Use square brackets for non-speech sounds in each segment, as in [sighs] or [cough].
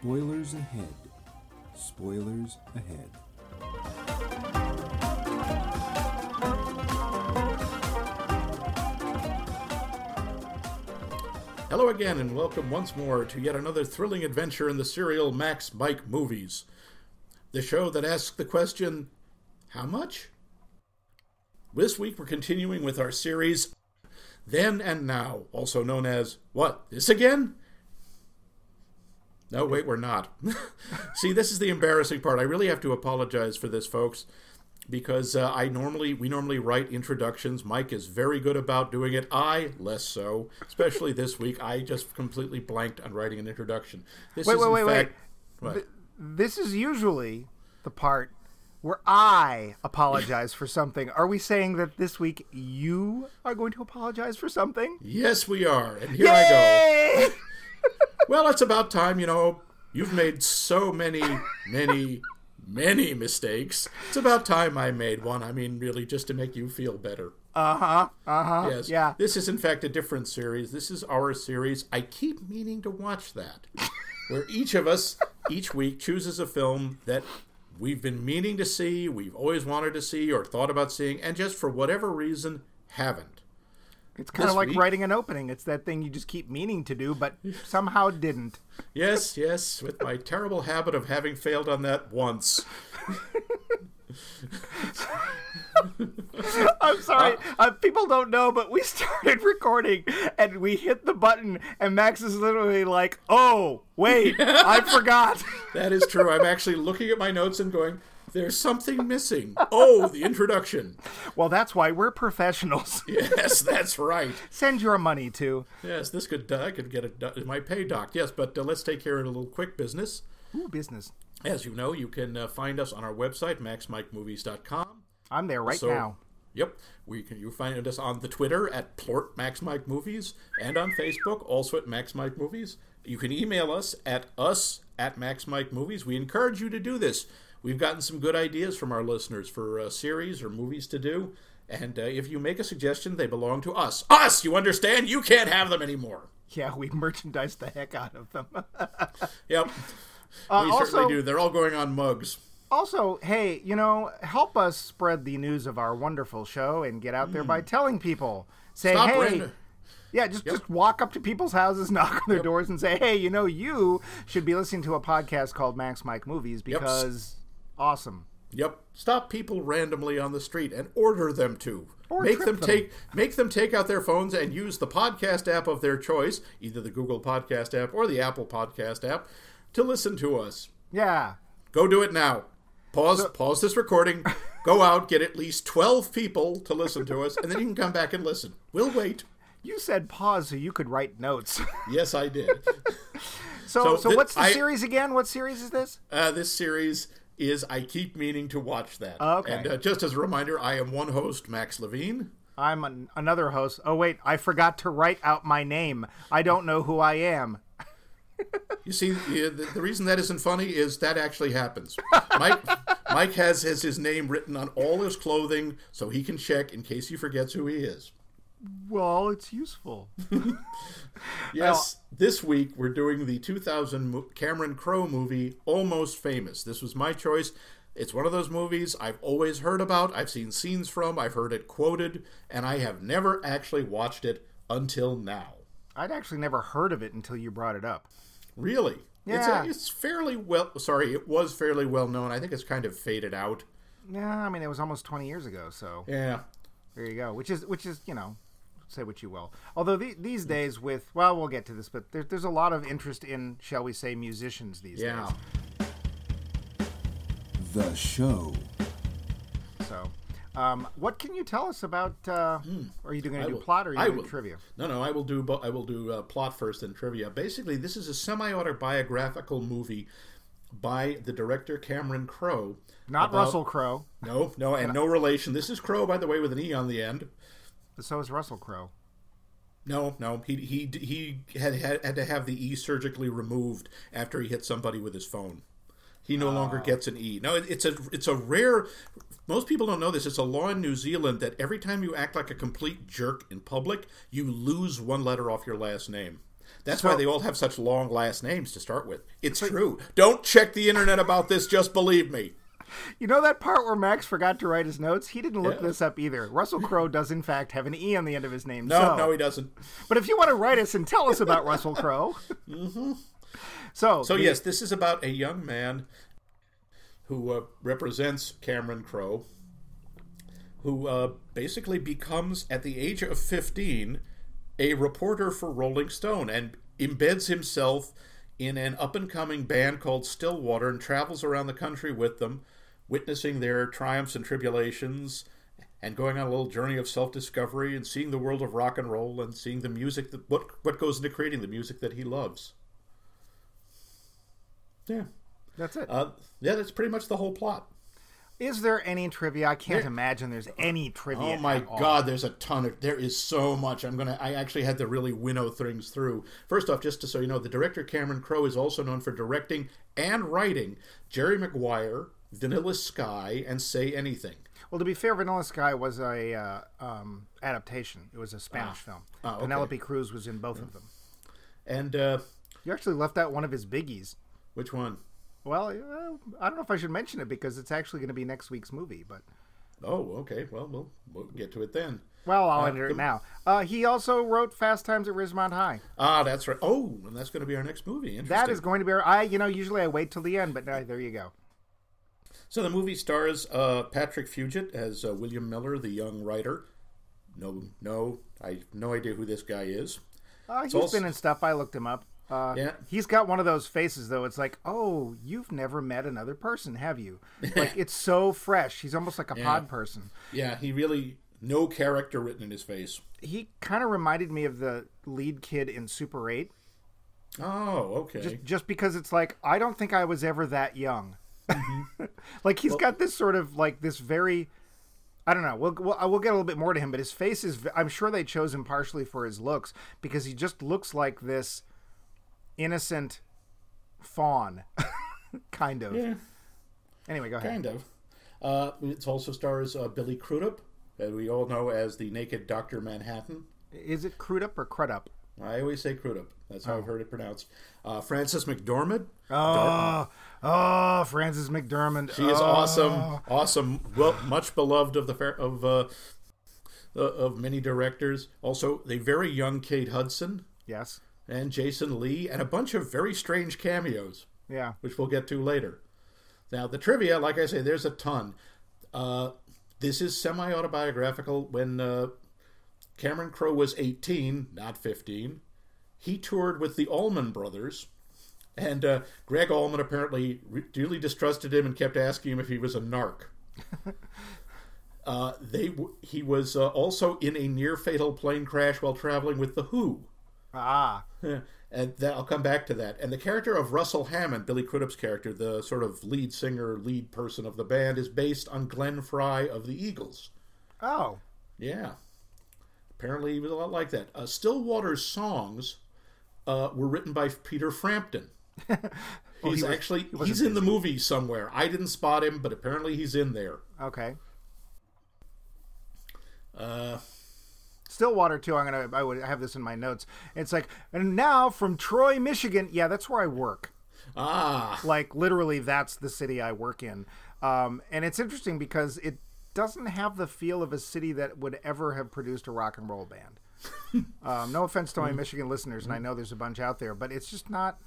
Spoilers ahead. Spoilers ahead. Hello again, and welcome once more to yet another thrilling adventure in the serial Max Mike Movies. The show that asks the question, How much? This week we're continuing with our series, Then and Now, also known as, What, this again? No, wait, we're not. [laughs] See, this is the embarrassing part. I really have to apologize for this, folks, because uh, I normally we normally write introductions. Mike is very good about doing it. I less so, especially this week. I just completely blanked on writing an introduction. This Wait, is wait, wait, wait. fact, what? Th- this is usually the part where I apologize for something. Are we saying that this week you are going to apologize for something? Yes, we are, and here I go. [laughs] Well, it's about time, you know. You've made so many, many, many mistakes. It's about time I made one. I mean, really, just to make you feel better. Uh huh. Uh huh. Yes. Yeah. This is, in fact, a different series. This is our series. I keep meaning to watch that, where each of us, each week, chooses a film that we've been meaning to see, we've always wanted to see, or thought about seeing, and just for whatever reason, haven't. It's kind this of like week- writing an opening. It's that thing you just keep meaning to do, but [laughs] somehow didn't. Yes, yes, with my terrible habit of having failed on that once. [laughs] [laughs] I'm sorry. Uh, people don't know, but we [laughs] started recording and we hit the button, and Max is literally like, "Oh, wait, I [laughs] forgot." That is true. I'm actually looking at my notes and going, there's something missing. Oh, the introduction. well, that's why we're professionals. Yes, that's right. Send your money to. Yes, this could uh, I could get a do- my pay doc. Yes, but uh, let's take care of a little quick business. Ooh, business. As you know, you can uh, find us on our website maxmikemovies.com. I'm there right So- now. Yep, we can. You find us on the Twitter at Plort Max Mike Movies and on Facebook also at Max Mike Movies. You can email us at us at Max Mike Movies. We encourage you to do this. We've gotten some good ideas from our listeners for uh, series or movies to do, and uh, if you make a suggestion, they belong to us. Us, you understand? You can't have them anymore. Yeah, we merchandise the heck out of them. [laughs] Yep, Uh, we also, certainly do. They're all going on mugs. also, hey, you know, help us spread the news of our wonderful show and get out there by telling people. Say, Hmm. Stop hey, random- yeah, just just walk up to people's houses, [laughs] knock on their doors, and say, hey, you know, you should be listening to a podcast called Max Mike Movies because awesome. Yep. Stop people randomly on the street and order them to. Or make them them. take make them take out their phones and use the podcast app of their choice, either the Google Podcast app or the Apple Podcast app, to listen to us. Yeah, Go do it now. Pause pause this recording. [laughs] Go out, get at least 12 people to listen to us, and then you can come back and listen. We'll wait. you said pause so you could write notes. [laughs] Yes, I did. [laughs] so, So so thi- what's the I- series again? What series is this? Uh, this series is I keep meaning to watch that. Oh, okay. And uh, just as a reminder, I am one host, Max Levine. I'm an, another host. Oh wait, I forgot to write out my name. I don't know who I am. You see, the, the, reason that isn't funny is that actually happens. Mike, [laughs] Mike has, has his name written on all his clothing so he can check in case he forgets who he is. Well, it's useful. [laughs] Yes, this week we're doing the 2000 Cameron Crowe movie, Almost Famous. This was my choice. It's one of those movies I've always heard about, I've seen scenes from, I've heard it quoted, and I have never actually watched it until now. I'd actually never heard of it until you brought it up. Really? It's, Yeah. a, it's fairly well, sorry, it was fairly well known. I think it's kind of faded out. Yeah, I mean it was almost 20 years ago, so Yeah. there you go. Which is which is you know, say what you will. Although the, these days with well, we'll get to this, but there, there's a lot of interest in shall we say musicians these days. Yeah. The show. So, um, what can you tell us about? Uh, Are you going to do will- plot or are you going to trivia? No, no, I will do. bo- I will do uh, plot first and trivia. Basically, this is a semi-autobiographical movie by the director Cameron Crowe. Not about- Russell Crowe. No, no, and no relation. This is Crowe, by the way, with an e on the end. So is Russell Crowe. No, no, he he he had had, had to have the e surgically removed after he hit somebody with his phone. He no longer gets an E. No, it, it's a it's a rare. Most people don't know this. It's a law in New Zealand that every time you act like a complete jerk in public, you lose one letter off your last name. That's So- why they all have such long last names to start with. It's true. Don't check the internet about this. Just believe me. You know that part where Max forgot to write his notes? He didn't look Yeah. this up either. Russell Crowe does, in fact, have an E on the end of his name. No, so- no, he doesn't. But if you want to write us and tell us about Russell Crowe. [laughs] mm-hmm. So, So the- yes, this is about a young man who uh, represents Cameron Crowe, who uh, basically becomes, at the age of fifteen, a reporter for Rolling Stone and embeds himself in an up and coming band called Stillwater and travels around the country with them, witnessing their triumphs and tribulations. And going on a little journey of self-discovery and seeing the world of rock and roll and seeing the music that what what goes into creating the music that he loves. Yeah. that's it. Uh, yeah, that's pretty much the whole plot. Is there any trivia? I can't There- imagine there's any trivia. Oh my. God, there's a ton of. There is so much. I'm gonna. I actually had to really winnow things through. First off, just to so you know, the director Cameron Crowe is also known for directing and writing Jerry Maguire, Vanilla Sky, and Say Anything. Well, to be fair, Vanilla Sky was a uh, um, adaptation. It was a Spanish film. Ah, okay. Penelope Cruz was in both of them. And uh, You actually left out one of his biggies. Which one? Well, uh, I don't know if I should mention it because it's actually going to be next week's movie. But Oh, okay. Well, we'll we'll get to it then. well, I'll Uh, enter it the- now. Uh, he also wrote Fast Times at Ridgemont High. Ah, that's right. Oh, and that's going to be our next movie. Interesting. That is going to be. Our, I you know usually I wait till the end, but there you go. So the movie stars uh, Patrick Fugit as uh, William Miller, the young writer. No, no, I have no idea who this guy is. Uh, he's also- been in stuff. I looked him up. Uh, Yeah. He's got one of those faces, though. It's like, oh, you've never met another person, have you? Like, [laughs] it's so fresh. He's almost like a pod person. Yeah, he really no character written in his face. He kind of reminded me of the lead kid in Super 8, Oh, okay. just because it's like, I don't think I was ever that young. Mm-hmm. [laughs] like, he's got this sort of, like, this very. I don't know. We'll, we'll we'll get a little bit more to him, but his face is. I'm sure they chose him partially for his looks because he just looks like this innocent fawn, [laughs] kind of. yeah, Anyway, go ahead. kind of. Uh, it also stars uh, Billy Crudup, that we all know as the Naked Doctor Manhattan. Is it Crudup or Crudup? I always say Crudup. That's how I've heard it pronounced. Uh, Frances McDormand. Oh, oh, Frances McDermott. She is Oh. awesome, awesome. Well, much beloved of the fair, of uh, uh, of many directors. Also, the very young Kate Hudson Yes. And Jason Lee, and a bunch of very strange cameos. Yeah. which we'll get to later. Now, the trivia, like I say, there's a ton. Uh, this is semi autobiographical. When uh, Cameron Crowe was 18, not 15, he toured with the Allman Brothers. And uh, Gregg Allman apparently re- duly distrusted him and kept asking him if he was a narc. [laughs] uh, they w- he was uh, also in a near fatal plane crash while traveling with the Who. Ah. [laughs] And that, I'll come back to that. And the character of Russell Hammond, Billy Crudup's character, the sort of lead singer, lead person of the band, is based on Glenn Frey of the Eagles. Oh. Yeah. Apparently, he was a lot like that. Uh, Stillwater's songs uh, were written by Peter Frampton. [laughs] he He's was- actually he he's in the movie somewhere. I didn't spot him, but apparently he's in there. Okay. Uh, Stillwater too. I'm gonna. I would have this in my notes. It's like, and now from Troy, Michigan. Yeah, that's where I work. ah, Like literally, that's the city I work in. Um, and it's interesting because it doesn't have the feel of a city that would ever have produced a rock and roll band. [laughs] um, no offense to my Michigan listeners, and I know there's a bunch out there, but it's just not.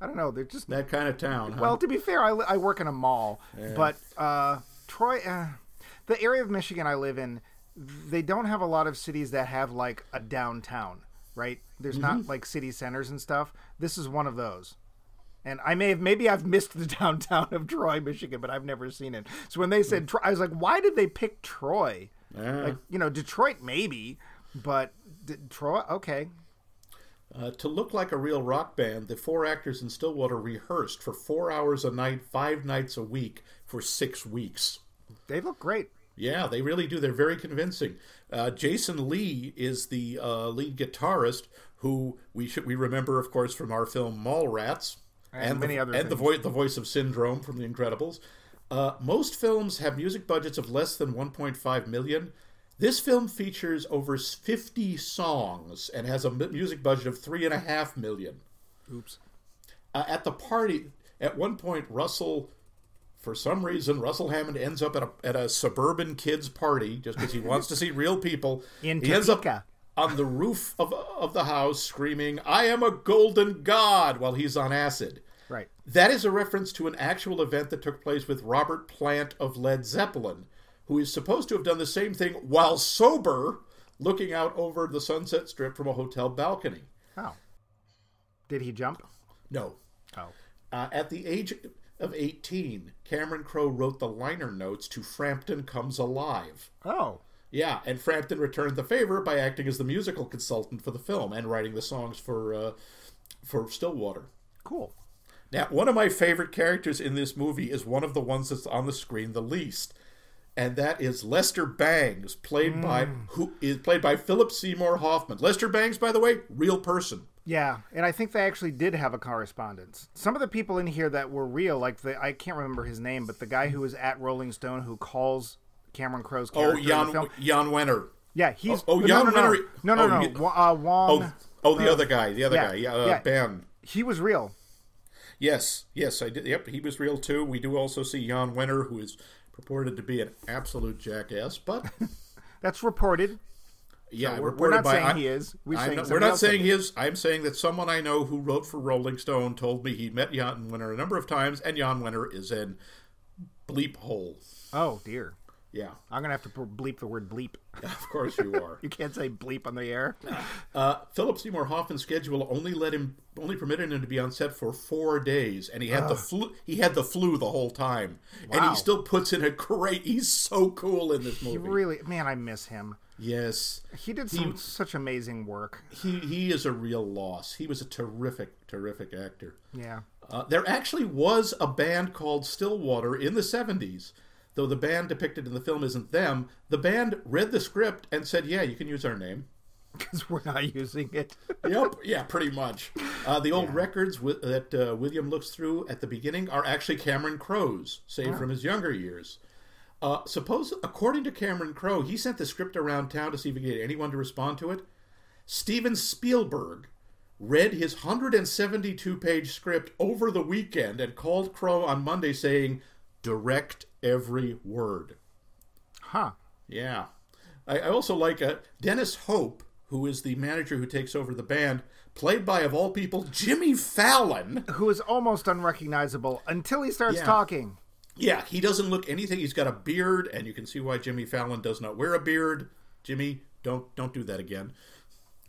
I don't know. They're just that kind of town. Huh? Well, to be fair, I, I work in a mall, but uh, Troy, uh, the area of Michigan I live in, they don't have a lot of cities that have like a downtown, right? There's not like city centers and stuff. This is one of those. And I may have maybe I've missed the [laughs] downtown of Troy, Michigan, but I've never seen it. So when they said Troy, I was like, why did they pick Troy? Yeah. Like you know, Detroit maybe, but D- Troy, okay. Uh, to look like a real rock band, the four actors in Stillwater rehearsed for four hours a night, five nights a week for six weeks. They look great. Yeah, they really do. They're very convincing. Uh, Jason Lee is the uh, lead guitarist, who we should we remember, of course, from our film Mallrats, And many the, other and the voice the voice of Syndrome from The Incredibles. Uh, most films have music budgets of less than 1.5 million. This film features over 50 songs and has a music budget of three and a half million. Oops. Uh, at the party, at one point, Russell, for some reason, Russell Hammond ends up at a, at a suburban kids' party just because he wants to see real people. [laughs] In he ends up on the roof of, of the house screaming, I am a golden god, while he's on acid. Right. That is a reference to an actual event that took place with Robert Plant of Led Zeppelin, who is supposed to have done the same thing while sober, looking out over the Sunset Strip from a hotel balcony. Oh. Did he jump? No. Oh. Uh, at the age of 18, Cameron Crowe wrote the liner notes to Frampton Comes Alive. Oh. Yeah, and Frampton returned the favor by acting as the musical consultant for the film and writing the songs for uh, for Stillwater. Cool. Now, one of my favorite characters in this movie is one of the ones that's on the screen the least, and that is Lester Bangs, played by who is played by Philip Seymour Hoffman. Lester Bangs, by the way, real person. Yeah, and I think they actually did have a correspondence. Some of the people in here that were real, like the I can't remember his name, but the guy who was at Rolling Stone who calls Cameron Crowe's Oh, character in Jan film. Jan Wenner. Yeah, he's Oh, oh, no, Jan no, no, Wenner- no, no, oh, no, you- no. Uh, Wong. Oh, oh, the other guy, the other yeah, guy, yeah, uh, yeah. Ben. He was real. Yes, yes, I did. Yep, he was real too. We do also see Jan Wenner, who is purported to be an absolute jackass, but [laughs] That's reported. Yeah, we're- we're not by, saying I- he is. We're saying not- we're not saying he is. I'm saying that someone I know who wrote for Rolling Stone told me he met Jan Wenner a number of times, and Jan Wenner is in bleep hole. Oh dear. Yeah, I'm gonna have to bleep the word bleep. [laughs] of course you are. [laughs] You can't say bleep on the air. Uh, Philip Seymour Hoffman's schedule only let him, only permitted him to be on set for four days, and he had the flu. He had the flu the whole time, and he still puts in a great. He's so cool in this He movie. really, man, I miss him. Yes, He did some such amazing work. he he is a real loss. He was a terrific, terrific actor. Yeah. Uh, there actually was a band called Stillwater in the 70s. Though the band depicted in the film isn't them, the band read the script and said, Yeah, you can use our name. [laughs] Because we're not using it. [laughs] yep, yeah, pretty much. Uh, the old records wi- that uh, William looks through at the beginning are actually Cameron Crowe's, saved from his younger years. Uh, suppose, according to Cameron Crowe, he sent the script around town to see if he could get anyone to respond to it. Steven Spielberg read his 172 page script over the weekend and called Crowe on Monday saying, direct every word. Huh. Yeah. I, I also like uh, Dennis Hope, who is the manager who takes over the band, played by, of all people, Jimmy Fallon. Who is almost unrecognizable until he starts Yeah. talking. Yeah, he doesn't look anything. He's got a beard, and you can see why Jimmy Fallon does not wear a beard. Jimmy, don't don't do that again.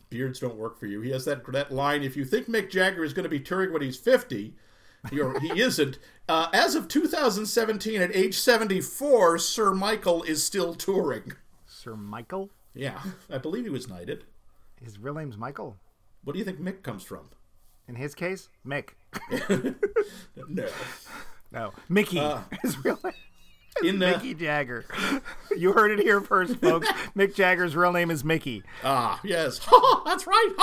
Beards don't work for you. He has that that line. If you think Mick Jagger is going to be touring when he's fifty, you're, he isn't. [laughs] Uh, as of 2017, at age 74, Sir Michael is still touring. Sir Michael? Yeah, I believe he was knighted. His real name's Michael. What do you think Mick comes from? In his case, Mick. [laughs] No. No, Mickey. [laughs] his real name. In uh, Mickey Jagger. [laughs] You heard it here first, folks. [laughs] Mick Jagger's real name is Mickey. ah yes, Ha, that's right.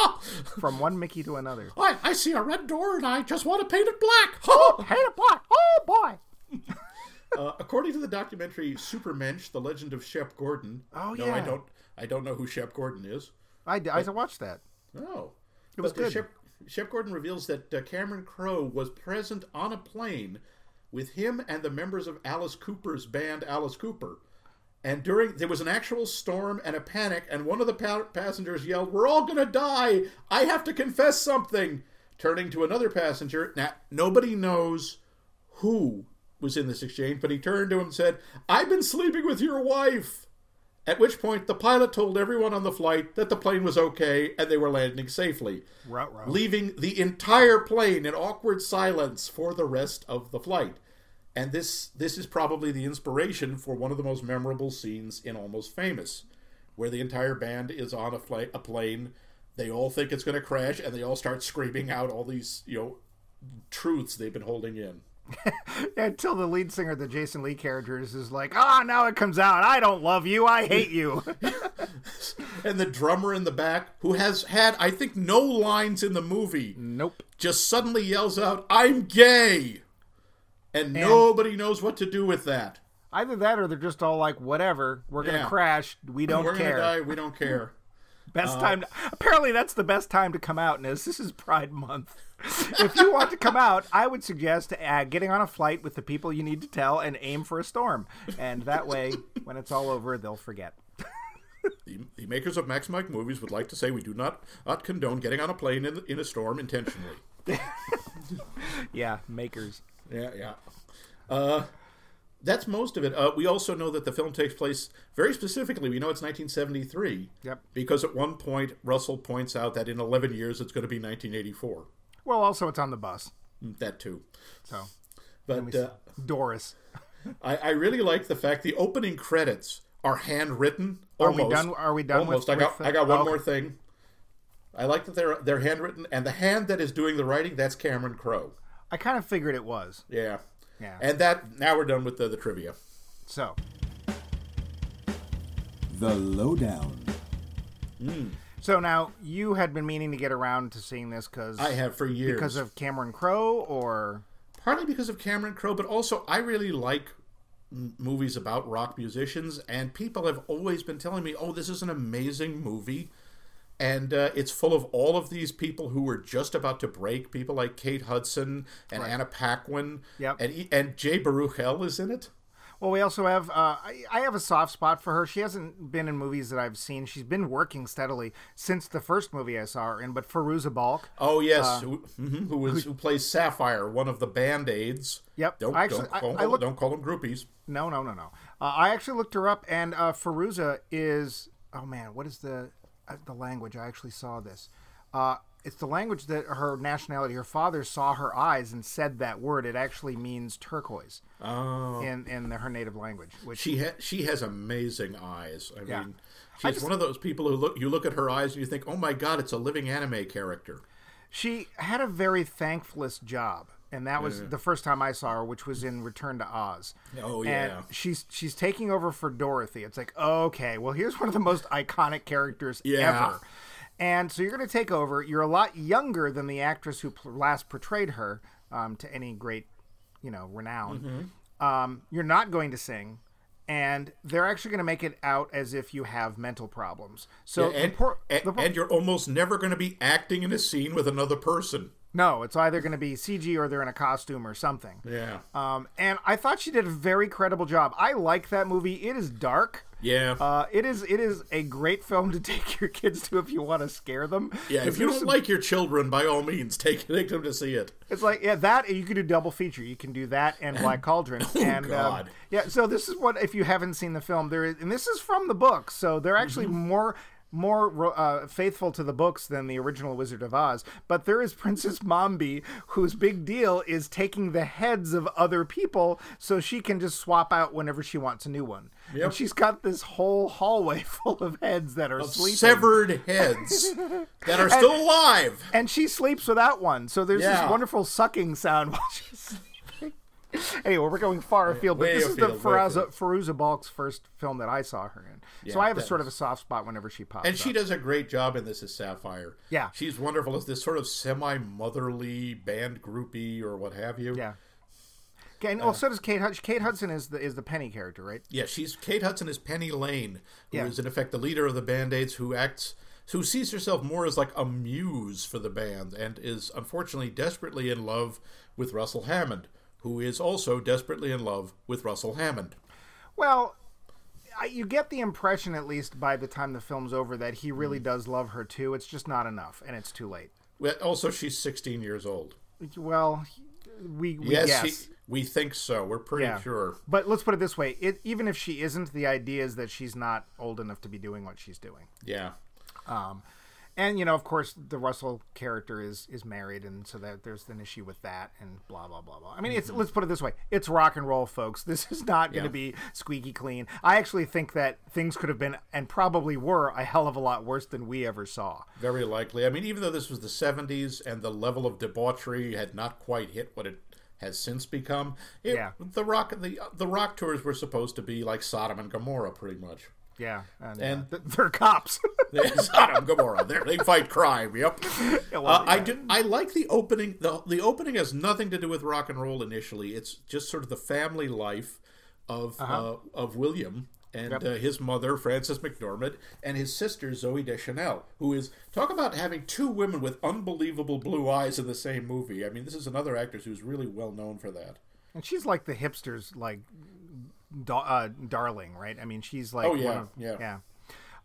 From one Mickey to another. I, I see a red door and I just want to paint it black. Hey, the boy. Oh, boy. Uh, according to the documentary Supermensch: The Legend of Shep Gordon. Oh, No, I don't. I don't know who Shep Gordon is. I, I watched that. Oh, It was But, uh, good. Shep, Shep Gordon reveals that uh, Cameron Crowe was present on a plane with him and the members of Alice Cooper's band, Alice Cooper. And during there was an actual storm and a panic, and one of the pa- passengers yelled, "We're all gonna die! I have to confess something." Turning to another passenger, now nobody knows who was in this exchange, but he turned to him and said, "I've been sleeping with your wife." At which point, the pilot told everyone on the flight that the plane was okay and they were landing safely, Route, route. leaving the entire plane in awkward silence for the rest of the flight. And this this is probably the inspiration for one of the most memorable scenes in Almost Famous, where the entire band is on a flight a plane. They all think it's going to crash, and they all start screaming out all these you know truths they've been holding in. [laughs] Until the lead singer, the Jason Lee characters, is like, ah, now it comes out. I don't love you. I hate you. [laughs] And the drummer in the back, who has had I think no lines in the movie, nope. just suddenly yells out, "I'm gay," and, nobody knows what to do with that. Either that, or they're just all like, "Whatever, we're gonna Yeah. crash. We don't We're care." die. We don't care. [laughs] Best time. To, apparently, that's the best time to come out. Nis. This is Pride Month. [laughs] if you want to come out, I would suggest uh, getting on a flight with the people you need to tell and aim for a storm. And that way, when it's all over, they'll forget. The, the makers of Max Mike movies would like to say we do not, not condone getting on a plane in, in a storm intentionally. [laughs] Yeah, makers. Yeah, yeah. Uh, that's most of it. Uh, we also know that the film takes place very specifically. We know it's 1973. Yep. Because at one point, Russell points out that in 11 years it's going to be 1984. Well, also it's on the bus. That too. So But uh, Doris. I, I really like the fact the opening credits are handwritten. Are we done- are we done with- Almost. I got. with, I got one okay. more thing. I like that they're they're handwritten, and the hand that is doing the writing that's Cameron Crowe. I kind of figured it was. Yeah. Yeah. And that now we're done with the, the trivia. So The Lowdown. So now you had been meaning to get around to seeing this because I have for years because of Cameron Crowe or partly because of Cameron Crowe, but also I really like m- movies about rock musicians, and people have always been telling me, "Oh, this is an amazing movie." And uh, it's full of all of these people who were just about to break. People like Kate Hudson and Anna Paquin, Yep. and and Jay Baruchel is in it. Well, we also have uh, I, I have a soft spot for her. She hasn't been in movies that I've seen. She's been working steadily since the first movie I saw her in. But Fairuza Balk, Oh yes, Uh, who, mhm, who who plays Sapphire, one of the Band Aids. Yep. Don't actually- don't, call, I looked- don't call them groupies. no, no, no, no. Uh, I actually looked her up, and uh, Fairuza is oh man, what is the uh, the language? I actually saw this. It's the language that her nationality. Her father saw her eyes and said that word. It actually means turquoise Oh. in in her native language. Which She ha- she has amazing eyes. I Yeah. mean, she's just- one of those people who look you look at her eyes and you think, "Oh my god, it's a living anime character." She had a very thankless job, and that was the first time I saw her, which was in Return to Oz. Oh, And yeah. she's she's taking over for Dorothy. It's like okay, well here's one of the most iconic characters Yeah. ever, and so you're going to take over. You're a lot younger than the actress who pl- last portrayed her um, to any great, you know, renown. Mm-hmm. Um, you're not going to sing. And they're actually going to make it out as if you have mental problems. So the and, poor- and, poor- and you're almost never going to be acting in a scene with another person. No, it's either going to be CG or they're in a costume or something. Yeah. Um, and I thought she did a very credible job. I like that movie. It is dark. Yeah. Uh, it is it is a great film to [laughs] take your kids to if you want to scare them. yeah, If you don't some- like your children, by all means, take take them to see it. it's like yeah, that you could do double feature. You can do that and Black Cauldron. [laughs] and um, Oh, God. yeah, so this is what if you haven't seen the film, there is, and this is from the book, so they're actually Mm-hmm. more more uh, faithful to the books than the original Wizard of Oz. But there is [laughs] Princess Mombi, whose big deal is taking the heads of other people so she can just swap out whenever she wants a new one. Yep. And she's got this whole hallway [laughs] full of heads that are sleeping. Severed [laughs] heads that are still alive. and she sleeps without one. So there's Yeah. this wonderful sucking sound while she's sleeping. [laughs] anyway, we're going far afield, but way this is the afield, way Fairuza, Fairuza Balk's first film that I saw her in. so I have a sort of a soft spot whenever she pops And she up. does a great job in this as Sapphire. Yeah. She's wonderful as this sort of semi motherly band groupie or what have you. Yeah. Okay, and uh, well, so does Kate Hudson. Kate Hudson is the is the Penny character, right? Yeah, she's Kate Hudson is Penny Lane, who is Yeah. in effect the leader of the Band Aids, who acts, who sees herself more as like a muse for the band, and is unfortunately desperately in love with Russell Hammond, who is also desperately in love with Russell Hammond. Well, I, you get the impression, at least by the time the film's over, that he really hmm. does love her too. It's just not enough, and it's too late. Well, Also, she's 16 years old. Well, we, we Yes, guess. she- we think so. We're pretty Yeah. sure. But let's put it this way: it, even if she isn't, the idea is that she's not old enough to be doing what she's doing. Yeah. Um, And you know, of course, the Russell character is is married, and so that there's an issue with that, and blah blah blah blah. I mean, it's mm-hmm. let's put it this way: it's rock and roll, folks. This is not going to Yeah. be squeaky clean. I actually think that things could have been, and probably were, a hell of a lot worse than we ever saw. Very likely. I mean, even though this was the 70s and the level of debauchery had not quite hit what it has since become, it, Yeah. the rock the the rock tours were supposed to be like Sodom and Gomorrah, pretty much. Yeah, and, And- uh, [laughs] they're cops. [laughs] Sodom Gomorrah, There, they fight crime. Yep. [laughs] Uh, I do. I like the opening. the The opening has nothing to do with rock and roll initially. It's just sort of the family life of uh, of William and uh, his mother Frances McDormand and his sister Zooey Deschanel, who is talk about having two women with unbelievable blue eyes in the same movie. I mean, this is another actress who's really well known for that. And she's like the hipsters, like da- uh, darling, right? I mean, she's like, Oh, yeah, of- yeah. yeah.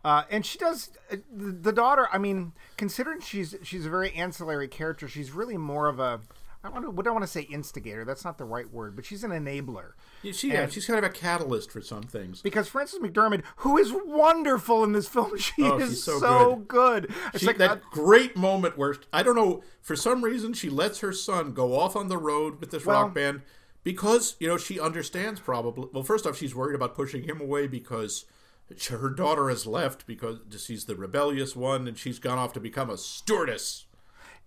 Uh, and she does uh, the, the daughter. I mean, considering she's she's a very ancillary character, she's really more of a. I want to. What I want to say? Instigator. That's not the right word, but she's an enabler. Yeah, she, yeah, she's kind of a catalyst for some things. Because Frances McDermott, who is wonderful in this film, [laughs] she Oh, is so so, good. It's She, like that uh, great moment where I don't know for some reason she lets her son go off on the road with this Well- rock band because you know she understands probably. Well, first off, she's worried about pushing him away because her daughter has left because she's the rebellious one and she's gone off to become a stewardess,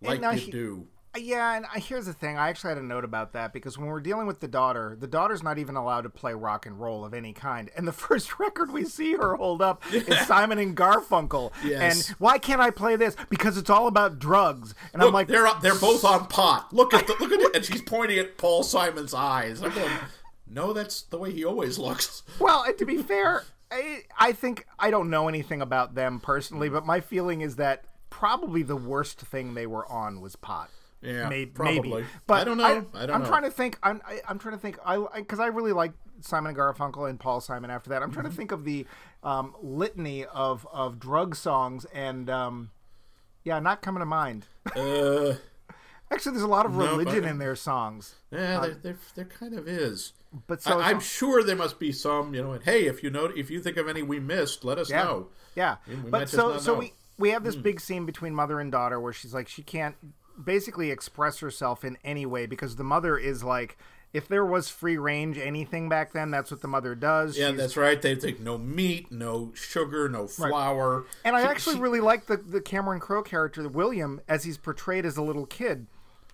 like you he- do. Yeah, and uh, here's the thing. I actually had a note about that because when we're dealing with the daughter, the daughter's not even allowed to play rock and roll of any kind. And the [laughs] first record we see her hold up is Simon and Garfunkel. Yes. And why can't I play this? Because it's all about drugs. And Look, I'm like, they're they're both on pot. Look at the, look at it, and she's pointing at Paul Simon's eyes. I'm going, no, that's the way he always looks. well, and to be fair, I, I think I don't know anything about them personally, but my feeling is that probably the worst thing they were on was pot. Yeah, May- probably. maybe. But I don't know. I, don't I'm know. trying to think. I'm I, I'm trying to think. I because I, really like Simon and Garfunkel and Paul Simon. After that, I'm trying Mm-hmm. to think of the um, litany of of drug songs and um, yeah, not coming to mind. Uh, [laughs] Actually, there's a lot of No, religion but- in their songs. yeah, there, there, there kind of is. But so I, I'm so- sure there must be some, you know. And hey, if you know, if you think of any we missed, let us yeah, know. yeah. we But so so know. we we have Hmm. this big scene between mother and daughter where she's like she can't basically express herself in any way because the mother is like. If there was free range anything back then, that's what the mother does. Yeah, She's- that's right. They take no meat, no sugar, no flour. And I She- actually she- really like the, the Cameron Crowe character, William, as he's portrayed as a little kid,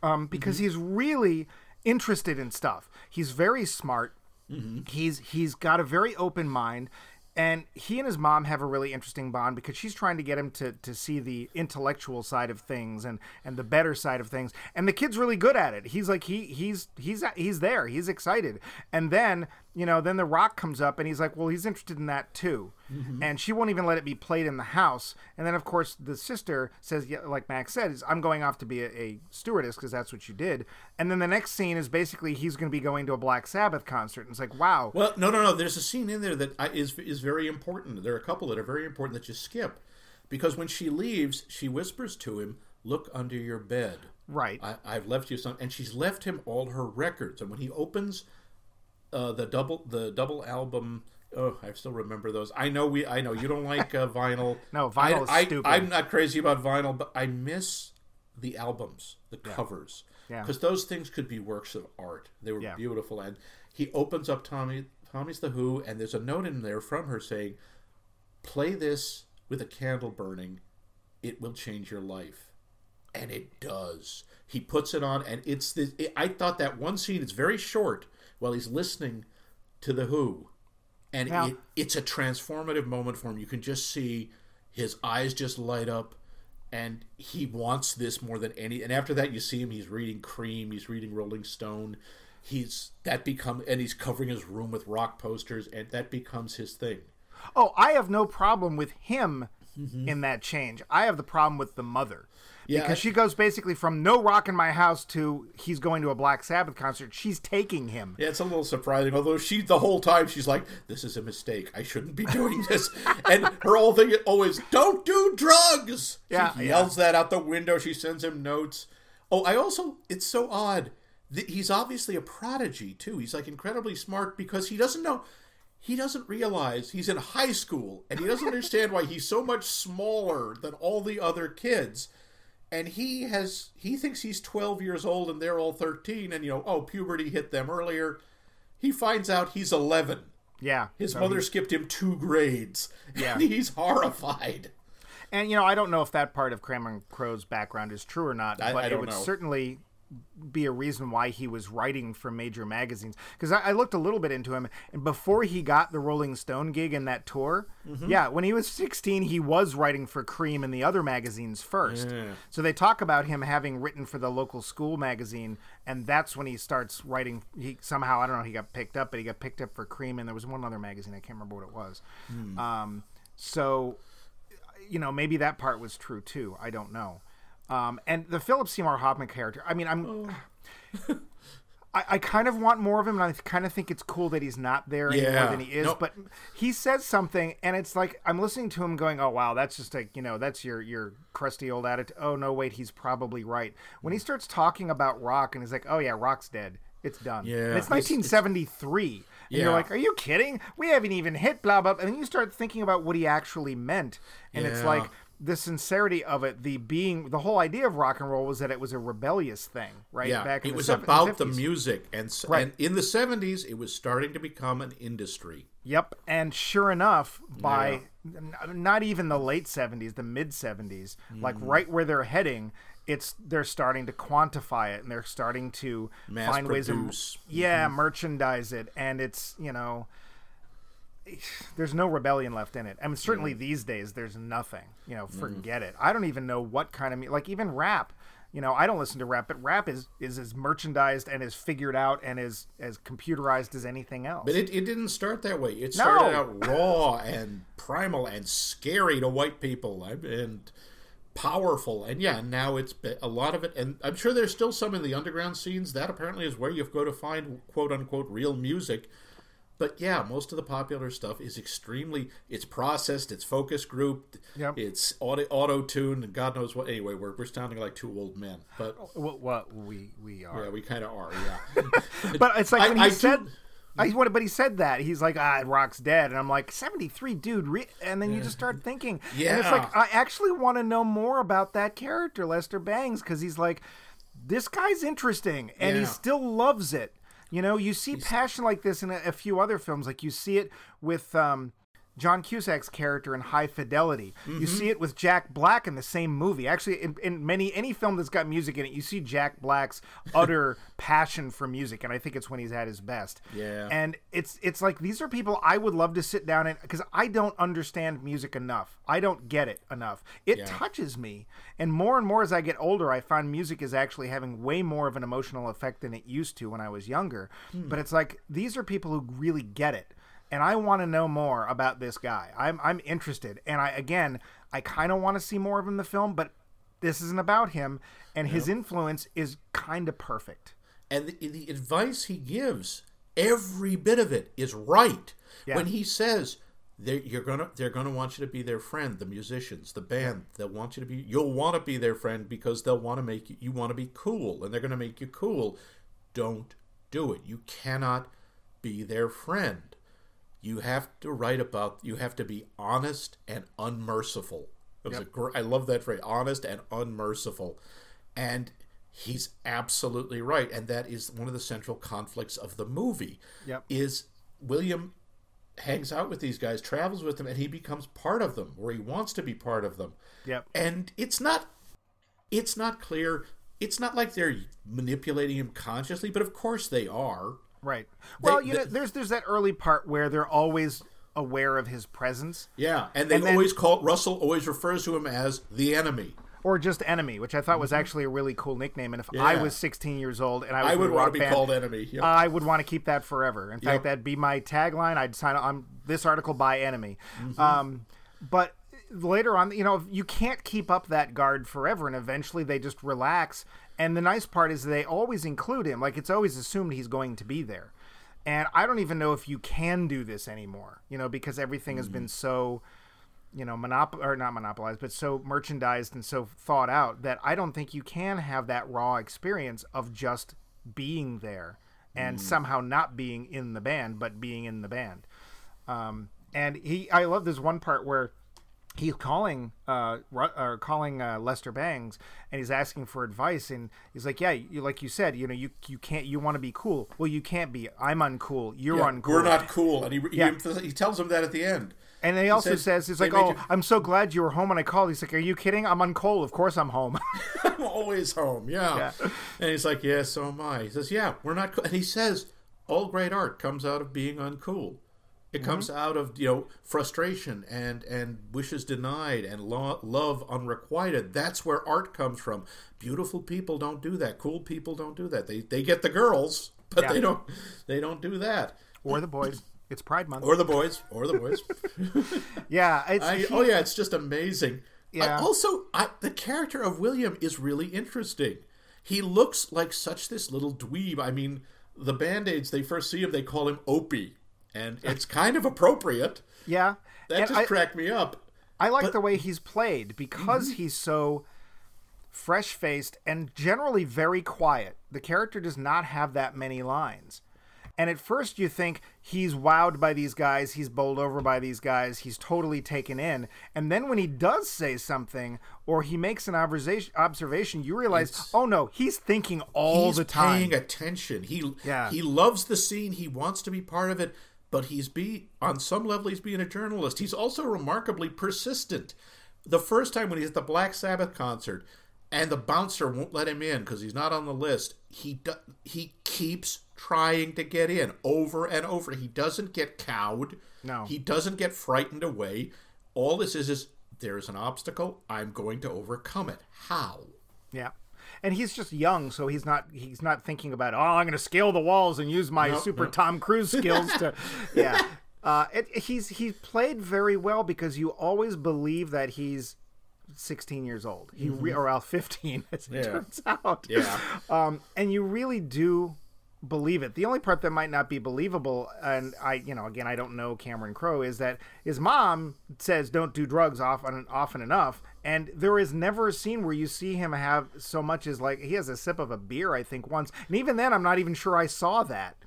um, because Mm-hmm. he's really interested in stuff. He's very smart. Mm-hmm. He's he's got a very open mind, and he and his mom have a really interesting bond because she's trying to get him to, to see the intellectual side of things and, and the better side of things. And the kid's really good at it. He's like he he's he's he's there. He's excited. And then you know then the rock comes up and he's like, well, he's interested in that too. Mm-hmm. And she won't even let it be played in the house. And then of course the sister says, yeah, like Max said, is I'm going off to be a, a stewardess because that's what you did. And then the next scene is basically he's going to be going to a Black Sabbath concert. And it's like, wow. Well, no, no, no. There's a scene in there that I, is is very important. There are a couple that are very important that you skip, because when she leaves, she whispers to him, "Look under your bed." Right. I, I've left you some, and she's left him all her records. And when he opens uh, the double the double album, oh, I still remember those. I know we, I know you don't like uh, vinyl. [laughs] No, vinyl I, is I, stupid. I'm not crazy about vinyl, but I miss the albums, the covers, Yeah. because those things could be works of art. They were Yeah. beautiful, and he opens up Tommy Tommy's the Who, and there's a note in there from her saying, "Play this with a candle burning, it will change your life." and it does. He puts it on, and it's the. It, I thought that one scene is very short while he's listening to the Who, and Now- it, it's a transformative moment for him. You can just see his eyes just light up, and he wants this more than any. And after that, you see him. He's reading Creem. He's reading Rolling Stone. He's that become, and he's covering his room with rock posters, and that becomes his thing. Oh, I have no problem with him Mm-hmm. in that change. I have the problem with the mother. Yeah, because I- she goes basically from no rock in my house to he's going to a Black Sabbath concert. She's taking him. Yeah, it's a little surprising. Although she, the whole time, she's like, "This is a mistake. I shouldn't be doing this." [laughs] and her whole thing is always, "Don't do drugs." Yeah, she yeah. yells that out the window. She sends him notes. Oh, I also, it's so odd. that He's obviously a prodigy too. He's like incredibly smart because he doesn't know. He doesn't realize he's in high school and he doesn't understand why he's so much smaller than all the other kids and he has he thinks he's 12 years old and they're all 13 and you know oh puberty hit them earlier he finds out he's 11 Yeah. his So mother he- skipped him two grades [laughs] Yeah. and he's horrified and you know, I don't know if that part of Cameron Crowe's background is true or not, I- but I it would know. certainly be a reason why he was writing for major magazines. Because I, I, looked a little bit into him, and before he got the Rolling Stone gig and that tour, mm-hmm. yeah, when he was 16, he was writing for Creem and the other magazines first. Yeah. So they talk about him having written for the local school magazine, and that's when he starts writing. He somehow I don't know he got picked up, but he got picked up for Creem and there was one other magazine I can't remember what it was. Mm. Um, so you know maybe that part was true too. I don't know. Um, and the Philip Seymour Hoffman character, I mean, I'm. Oh. [laughs] I, I, kind of want more of him, and I kind of think it's cool that he's not there yeah. anymore than he is. Nope. But he says something, and it's like I'm listening to him, going, "Oh wow, that's just like you know, that's your your crusty old attitude." Oh no, wait, he's probably right. When he starts talking about Rock, and he's like, "Oh yeah, Rock's dead. It's done. Yeah, and it's 1973." It's, and yeah. you're like, "Are you kidding? We haven't even hit blah blah." And then you start thinking about what he actually meant, and yeah. it's like the sincerity of it, the being, the whole idea of rock and roll was that it was a rebellious thing, right? Back in the Yeah, Back it was about the music, and, right. and in the '70s, it was starting to become an industry. Yep, and sure enough, by yeah. n- not even the late '70s, the mid '70s, mm. like right where they're heading, it's they're starting to quantify it, and they're starting to Mass find produce. ways to, yeah, mm-hmm. merchandise it, and it's you know [sighs] there's no rebellion left in it. I mean, certainly mm. these days there's nothing. You know, forget mm. it. I don't even know what kind of like even rap. You know, I don't listen to rap, but rap is is as merchandised and as figured out and as as computerized as anything else. But it, it didn't start that way. It started no. out raw and primal and scary to white people and powerful. And yeah, now it's a lot of it. And I'm sure there's still some in the underground scenes. That apparently is where you go to find quote unquote real music but yeah, most of the popular stuff is extremely it's processed, it's focus grouped, yep. it's auto auto tuned, and God knows what. Anyway, we're, we're sounding like two old men, but what, what we we are. Yeah, we kind of are. Yeah, [laughs] but it's like when he I said. Do, I wanted, but he said that he's like, ah, Rock's dead, and I'm like, 73, dude. Re-? And then you just start thinking, yeah. And it's like I actually want to know more about that character, Lester Bangs, because he's like, this guy's interesting, and yeah. he still loves it. You know, you see passion like this in a, a, few other films. Like you see it with um, John Cusack's character in High Fidelity. Mm-hmm. You see it with Jack Black in the same movie. Actually, in, in, many any film that's got music in it, you see Jack Black's [laughs] utter passion for music, and I think it's when he's at his best. Yeah. And it's it's like these are people I would love to sit down and because I don't understand music enough. I don't get it enough. It yeah. touches me, and more and more as I get older, I find music is actually having way more of an emotional effect than it used to when I was younger. Hmm. But it's like these are people who really get it and I want to know more about this guy. I'm I'm interested, and I again I kind of want to see more of him in the film, but this isn't about him, and his influence is kind of perfect. And the, the, advice he gives, every bit of it is right. Yeah. When he says they're, you're gonna they're gonna want you to be their friend, the musicians, the band, they'll want you to be you'll want to be their friend because they'll want to make you you want to be cool, and they're gonna make you cool. Don't do it. You cannot be their friend you have to write about you have to be honest and unmerciful. Yep. a, I love that phrase honest and unmerciful. And he's absolutely right and that is one of the central conflicts of the movie yep. is william hangs out with these guys travels with them and he becomes part of them or he wants to be part of them. Yep. And it's not it's not clear it's not like they're manipulating him consciously but of course they are Right. Well, they, you know, there's there's that early part where they're always aware of his presence. Yeah, and they and then, always call Russell always refers to him as the enemy or just enemy, which I thought was actually a really cool nickname. And if yeah. I was 16 years old and I was I would want to be band, called enemy. Yep. I would want to keep that forever. In yep. fact, that'd be my tagline. I'd sign on this article by enemy. Mm-hmm. Um, but later on, you know, you can't keep up that guard forever, and eventually they just relax and the nice part is they always include him. Like it's always assumed he's going to be there. And I don't even know if you can do this anymore, you know, because everything mm has been mm. so, you know, monop or not monopolized, but so merchandised and so thought out that I don't think you can have that raw experience of just being there and mm. somehow not being in the band, but being in the band. Um, and he, I love this one part where he's calling uh or calling uh, Lester Bangs and he's asking for advice and he's like yeah you like you said you know you you can't you want to be cool well you can't be I'm uncool you're Yeah, uncool We're not cool, and he, Yeah. he he tells him that at the end. and then he also says, says he's like oh you- I'm so glad you were home when I called he's like are you kidding I'm uncool of course I'm home [laughs] I'm always home. Yeah. Yeah. And he's like, yeah, so am I. He says, yeah, we're not cool. And he says, all great art comes out of being uncool. It mm-hmm. comes out of you know frustration and and wishes denied and lo- love unrequited. That's where art comes from. Beautiful people don't do that. Cool people don't do that. They they get the girls, but Yeah. they don't they don't do that. or the boys it's Pride Month Or the boys, or the boys. [laughs] yeah it's I, oh yeah, it's just amazing. Yeah. I, also, I, the character of William is really interesting. He looks like such this little dweeb. I mean, the band aids they first see him, they call him Opie, and it's kind of appropriate. [laughs] yeah That And just I- cracked me up. I like But- the way he's played because Mm-hmm. he's so fresh faced and generally very quiet. The character does not have that many lines. And at first you think he's wowed by these guys, he's bowled over by these guys, he's totally taken in. And then when he does say something or he makes an observation, you realize, oh no, he's thinking all he's the time. He's paying attention. He Yeah. he loves the scene. He wants to be part of it. But he's be on some level he's being a journalist. He's also remarkably persistent. The first time when he's at the Black Sabbath concert and the bouncer won't let him in because he's not on the list, he do, he keeps trying to get in over and over. He doesn't get cowed. No. He doesn't get frightened away. All this is is there is an obstacle. I'm going to overcome it. How? Yeah. And he's just young, so he's not he's not thinking about oh I'm going to scale the walls and use my super Tom Cruise skills to [laughs] yeah. Uh, it, he's he's played very well because you always believe that he's 16 years old. He re- or well 15 [laughs] as it Yeah. turns out. Yeah. Um, and you really do believe it. The only part that might not be believable, and I, you know, again, I don't know Cameron Crowe, is that his mom says don't do drugs often often enough, and there is never a scene where you see him have so much as like he has a sip of a beer, I think once, and even then, I'm not even sure I saw that.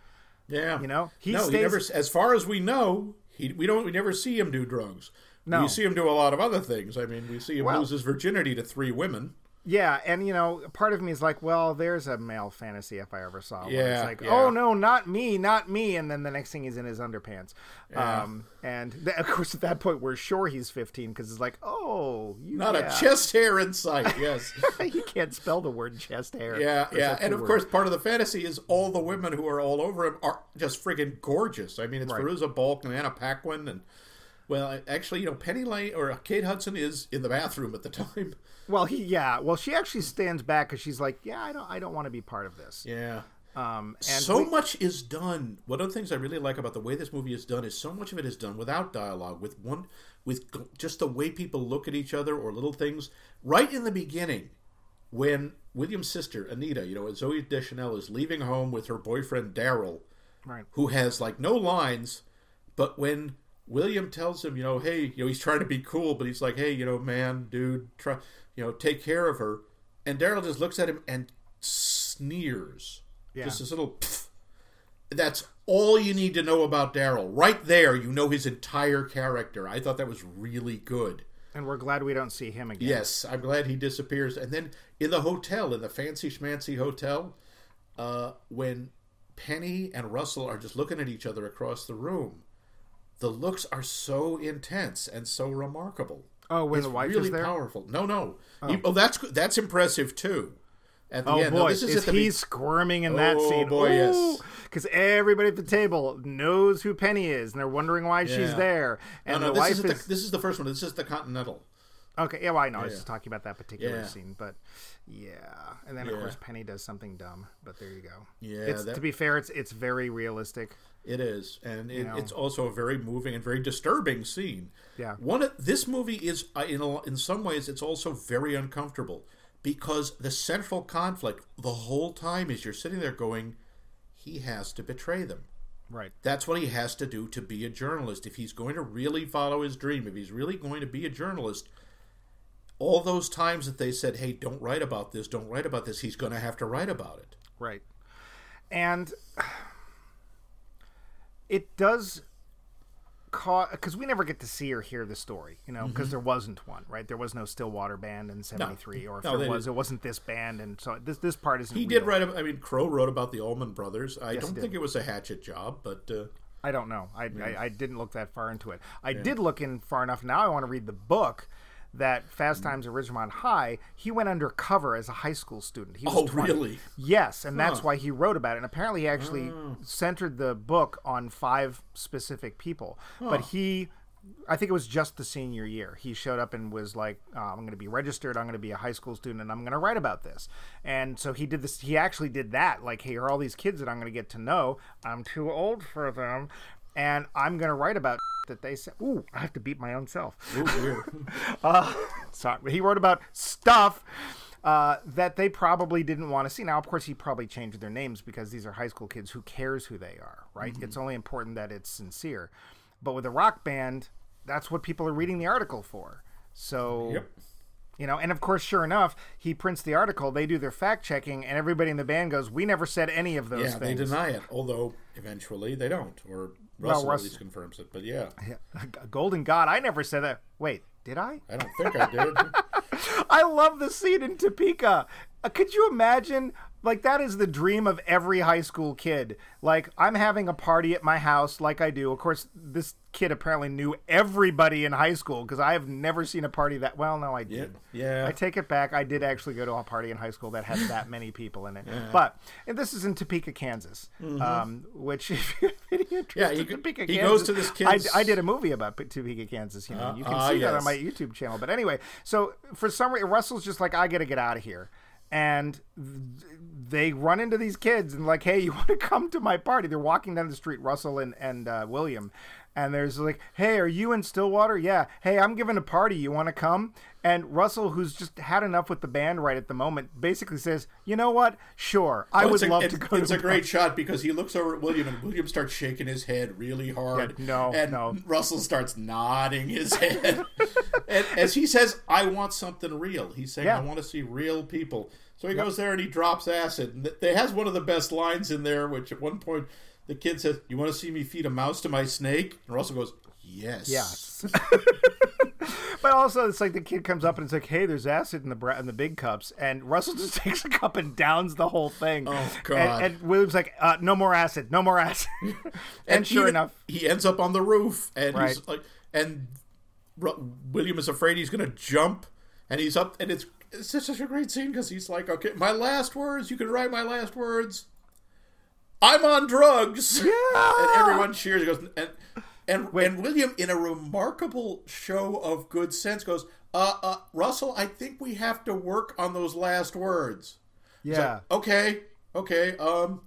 Yeah, You know, he no, he stays- never. As far as we know, he we don't. We never see him do drugs. No. we see him do a lot of other things. I mean, we see him Well- lose his virginity to three women. Yeah, and you know, part of me is like, well, there's a male fantasy if I ever saw one. Yeah, it's like, yeah. oh no, not me, not me, and then the next thing he's in his underpants. Yeah. Um, and th- [laughs] of course, at that point, we're sure he's 15 because it's like, oh, you Not yeah. a chest hair in sight. Yes. [laughs] you can't spell the word chest hair. Yeah, yeah, and of word? course, part of the fantasy is all the women who are all over him are just friggin' gorgeous. I mean, it's Right. Fairuza Balk and Anna Paquin, and well, actually, you know, Penny Lane or Kate Hudson is in the bathroom at the [laughs] time. Well, he, yeah, well, she actually stands back because she's like, yeah, I don't, I don't want to be part of this. Yeah. Um, and so we- much is done. One of the things I really like about the way this movie is done is so much of it is done without dialogue, with one, with just the way people look at each other or little things. Right in the beginning, when William's sister Anita, you know, Zooey Deschanel is leaving home with her boyfriend Daryl, right, who has like no lines, but when William tells him, you know, hey, you know, he's trying to be cool, but he's like, hey, you know, man, dude, try, you know, take care of her, and Daryl just looks at him and sneers, Yeah. just this little. Pff. That's all you need to know about Daryl. Right there, you know his entire character. I thought that was really good. and we're glad we don't see him again. Yes, I'm glad he disappears. And then in the hotel, in the fancy schmancy hotel, uh, when Penny and Russell are just looking at each other across the room, the looks are so intense and so remarkable. Oh, when the wife really is there. powerful. No, no. Oh, oh that's that's impressive too. At the Oh end, boy, Now, this is, is, the he be- squirming in that Oh, scene? boy, yes. Because everybody at the table knows who Penny is, and they're wondering why she's there. And no, the this wife is, is, the, this is the first one. This is the Continental. Okay. Yeah, well, I know. I was Yeah. just talking about that particular Yeah. scene, but yeah. And then of Yeah. course Penny does something dumb, but there you go. Yeah, It's, that- to be fair, it's it's very realistic. It is, and it, it's also a very moving and very disturbing scene. Yeah. One of, this movie is uh, in a, in some ways it's also very uncomfortable because the central conflict the whole time is you're sitting there going, he has to betray them. Right. That's what he has to do to be a journalist. If he's going to really follow his dream, if he's really going to be a journalist, all those times that they said, "Hey, don't write about this, don't write about this," he's going to have to write about it. Right. And it does because because we never get to see or hear the story, you know, because there wasn't one, right? There was no Stillwater band in '73, or if Mm-hmm. No, there was, didn't. it wasn't this band, and so this this part isn't. He real. did write. I mean, Crowe wrote about the Allman Brothers. I he don't think it was a hatchet job, but uh, I don't know. I, I, I didn't look that far into it. I did look in far enough. Now I want to read the book that Fast. Times at Ridgemont High. He went undercover as a high school student. He was Oh, 20. really? Yes, and that's why he wrote about it. And apparently, he actually Oh. centered the book on five specific people. But he. I think it was just the senior year. He showed up and was like, uh, "I'm going to be registered. I'm going to be a high school student, and I'm going to write about this." And so he did this. He actually did that. Like, here are all these kids that I'm going to get to know. I'm too old for them, and I'm going to write about that they said. Ooh, I have to beat my own self. ooh, weird. [laughs] Sorry, he wrote about stuff uh, that they probably didn't want to see. Now, of course, he probably changed their names because these are high school kids. Who cares who they are, right? Mm-hmm. It's only important that it's sincere. But with a rock band, that's what people are reading the article for. So, Yep. you know, and of course, sure enough, he prints the article. They do their fact checking, and everybody in the band goes, "We never said any of those things." yeah, they deny it. Although eventually they don't, or Well, Russell Russ- at least confirms it. But yeah, [laughs] Golden God, I never said that. Wait, did I? I don't think I did. [laughs] I love the scene in Topeka. Uh, could you imagine? Like that is the dream of every high school kid. Like I'm having a party at my house, like I do. Of course, this kid apparently knew everybody in high school because I have never seen a party that. Well, no, I did. yeah. I take it back. I did actually go to a party in high school that had that many people in it. [laughs] But and this is in Topeka, Kansas, um, which [laughs] if you're interested Mm-hmm. Yeah, go- Topeka, he Kansas, goes to this I, kid's- I did a movie about Topeka, Kansas. You know, Uh, you can ah, see that on my YouTube channel. But anyway, so for some reason, Russell's just like, I got to get out of here. And th- they run into these kids and like, hey, you [laughs] want to come to my party? They're walking down the street, Russell and and uh, William, and there's like, hey, are you in Stillwater? Yeah. Hey, I'm giving a party. You want to come? And Russell, who's just had enough with the band right at the moment, basically says, you know what? Sure, I Well, would a, love it- to go. It's to a great shot because he looks over at William and William starts shaking his head really hard. Yeah, no, and no. Russell starts nodding his head. [laughs] and as he says, I want something real. He's saying, Yeah. I want to see real people. So he goes there and he drops acid. And th- they has one of the best lines in there, which at one point the kid says, You want to see me feed a mouse to my snake? And Russell goes, Yes. Yes. [laughs] [laughs] but also, it's like the kid comes up and it's like, "Hey, there's acid in the bra- in the big cups," and Russell [laughs] just takes a cup and downs the whole thing. Oh, And- God. And, William's like, uh, "No more acid, no more acid." and, sure even- enough, he ends up on the roof, and Right. he's like, and William is afraid he's going to jump, and he's up, and it's it's just such a great scene because he's like, okay, my last words, you can write my last words. I'm on drugs. [laughs] Yeah. and everyone cheers. He goes, and and and William, in a remarkable show of good sense, goes, uh, uh, Russell, I think we have to work on those last words. He's like, yeah, okay, okay. Um,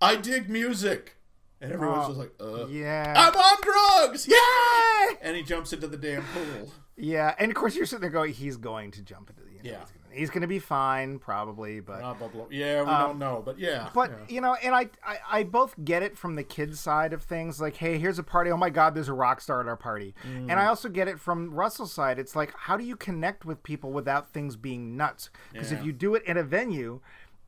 I dig music, and everyone's Oh, just like, uh, yeah, I'm on drugs, yeah. Yay! And he jumps into the damn pool. Yeah. And of course, you're sitting there going, "He's going to jump into the." You know, Yeah. he's, gonna, he's gonna be fine, probably, but. Blah, blah, blah. Yeah, we don't know, but yeah. Um, But yeah. you know, and I, I I both get it from the kids' side of things. Like, hey, here's a party. Oh my God, there's a rock star at our party. And Mm. I also get it from Russell's side. It's like, how do you connect with people without things being nuts? Because if you do it in a venue,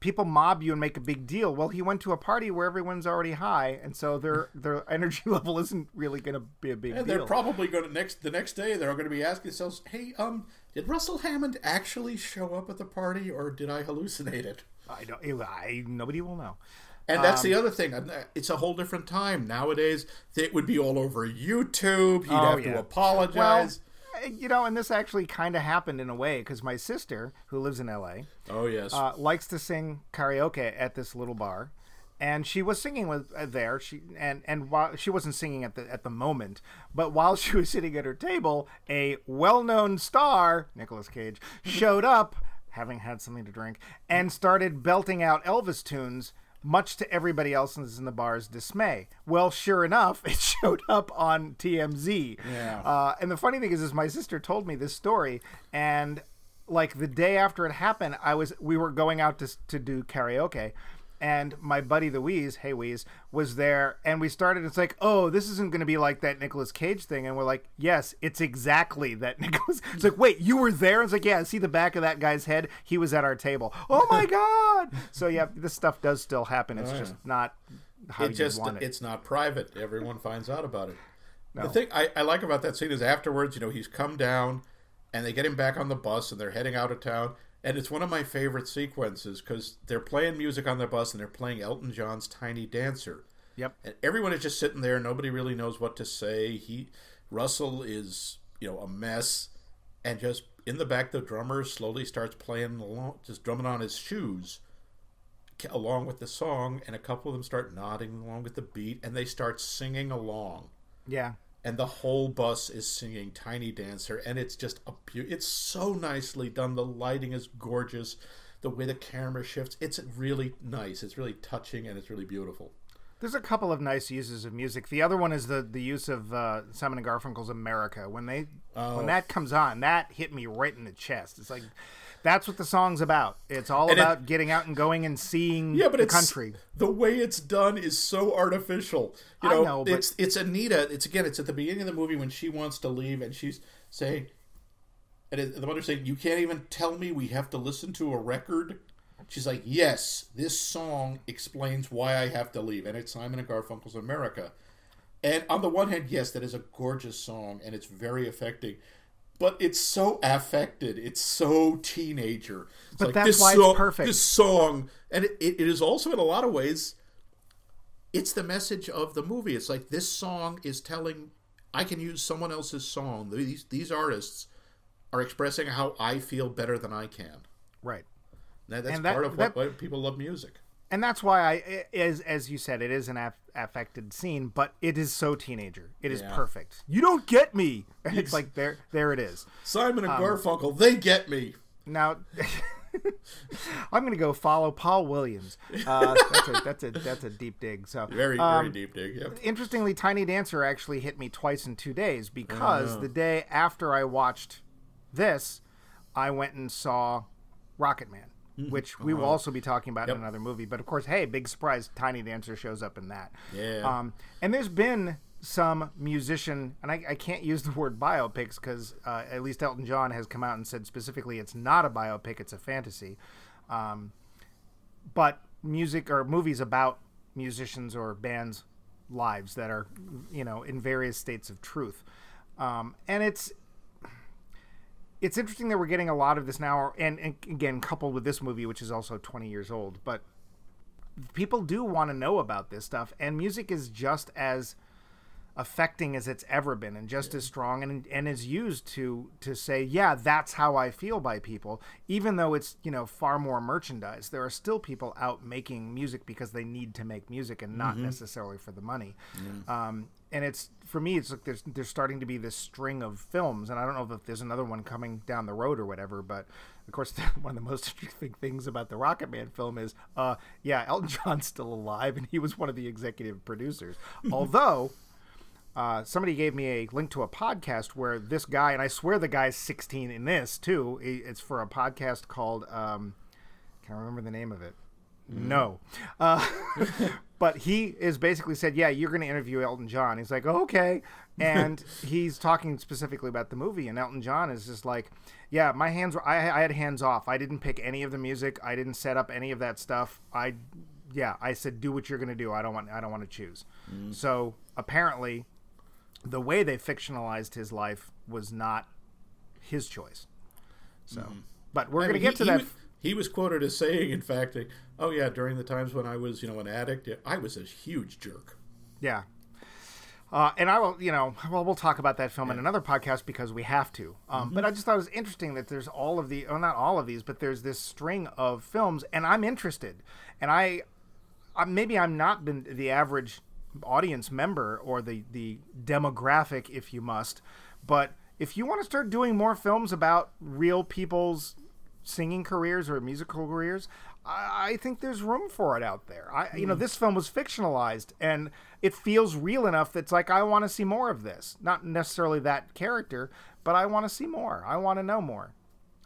people mob you and make a big deal. Well, he went to a party where everyone's already high, and so their their [laughs] energy level isn't really going to be a big and deal. they're probably going to next the next day. They're going to be asking themselves, "Hey, um, did Russell Hammond actually show up at the party, or did I hallucinate it?" I don't. I nobody will know. And that's Um, the other thing. It's a whole different time nowadays. It would be all over YouTube. He'd Oh, have yeah. to apologize. Well, you know, and this actually kind of happened in a way because my sister, who lives in L.A. oh yes. uh, likes to sing karaoke at this little bar, and she was singing with uh, there. She and and while she wasn't singing at the at the moment, but while [laughs] she was sitting at her table, a well-known star, Nicolas Cage, showed up, having had something to drink, and started belting out Elvis tunes. Much to everybody else's in the bar's dismay. Well, sure enough, [laughs] it showed up on TMZ. Yeah. Uh, and the funny thing is, is my sister told me this story, and like the day after it happened, I was we were going out to to do karaoke, and my buddy the Wheeze, hey Wheeze, was there, and we started. It's like, oh, this isn't going to be like that Nicolas Cage thing, and we're like, yes, it's exactly that [laughs] Nicolas. It's like, wait, you were there? It's like, yeah, see the back of that guy's head? He was at our table. Oh my [laughs] god! So yeah, this stuff does still happen. It's Oh, yeah. just not how it you just want it. it's not private. Everyone finds out about it. No. The thing I, I like about that scene is afterwards, you know, he's come down and they get him back on the bus and they're heading out of town. And it's one of my favorite sequences because they're playing music on the bus and they're playing Elton John's Tiny Dancer. Yep. And everyone is just sitting there. Nobody really knows what to say. He Russell is, you know, a mess. And just in the back, the drummer slowly starts playing along, just drumming on his shoes along with the song. And a couple of them start nodding along with the beat and they start singing along Yeah. And the whole bus is singing tiny dancer and it's just a beau- it's so nicely done the lighting is gorgeous the way the camera shifts it's really nice it's really touching and it's really beautiful There's a couple of nice uses of music. The other one is the the use of uh, Simon and Garfunkel's "America." When they Oh. when that comes on, that hit me right in the chest. It's like that's what the song's about. It's all And it- about getting out and going and seeing yeah but the it's country. the way it's done is so artificial you I know, know, but- it's it's anita it's again it's at the beginning of the movie when she wants to leave and she's saying and it- the mother's saying you can't even tell me we have to listen to a record she's like yes this song explains why i have to leave and it's simon and garfunkel's america and on the one hand yes that is a gorgeous song and it's very affecting but it's so affected it's so teenager it's But like, that's this why it's perfect. this song and it, it, is also in a lot of ways it's the message of the movie. It's like this song is telling I can use someone else's song. These these artists are expressing how I feel better than I can. Right. That, that's that- part of that- what, why people love music. And that's why I as as you said, it is an aff- affected scene, but it is so teenager. It is Yeah. perfect. You don't get me. And [laughs] it's like there there it is. Simon Um, and Garfunkel, they get me. Now, [laughs] I'm going to go follow Paul Williams. Uh, that's a that's a that's a deep dig. So Very um, very deep dig. Yep. interestingly, Tiny Dancer actually hit me twice in two days Oh. because the day after I watched this, I went and saw Rocket Man, which we will also be talking about Mm-hmm. Yep. in another movie. But of course, hey, big surprise, Tiny Dancer shows up in that. Yeah. Um, and there's been some musician, and I, I can't use the word biopics because uh, at least Elton John has come out and said specifically it's not a biopic, it's a fantasy. Um, but music or movies about musicians or bands' lives that are, you know, in various states of truth. Um, and it's it's interesting that we're getting a lot of this now, and, and again, coupled with this movie, which is also 20 years old. But people do want to know about this stuff, and music is just as affecting as it's ever been and just as strong and and is used to to say yeah that's how I feel by people even though it's you know far more merchandise. There are still people out making music because they need to make music and not necessarily for the money. Um, and it's for me it's like there's there's starting to be this string of films and I don't know if there's another one coming down the road or whatever but of course [laughs] one of the most interesting things about the Rocket Man film is uh yeah Elton [laughs] John's still alive and he was one of the executive producers. [laughs] Although uh, somebody gave me a link to a podcast where this guy, and I swear the guy's 16 in this too. It's for a podcast called, um, can't remember the name of it. No. Uh, [laughs] but he is basically said, Yeah, you're going to interview Elton John. He's like, Okay. And [laughs] he's talking specifically about the movie. And Elton John is just like, Yeah, my hands were, I, I had hands off. I didn't pick any of the music, I didn't set up any of that stuff. I, yeah, I said, Do what you're going to do. I don't want, I don't want to choose. So apparently, the way they fictionalized his life was not his choice. So, but we're going to get to he, that. He was, he was quoted as saying, in fact, "Oh yeah, during the times when I was, you know, an addict, I was a huge jerk." yeah. Uh, and I will, you know, well, we'll talk about that film in another podcast because we have to. Um, But I just thought it was interesting that there's all of the, well, not all of these, but there's this string of films, and I'm interested. And I, I maybe I'm not been the average audience member or the the demographic, if you must, but if you want to start doing more films about real people's singing careers or musical careers, I, I think there's room for it out there. I, you know, hmm. this film was fictionalized and it feels real enough that's like I want to see more of this. Not necessarily that character, but I want to see more. I want to know more.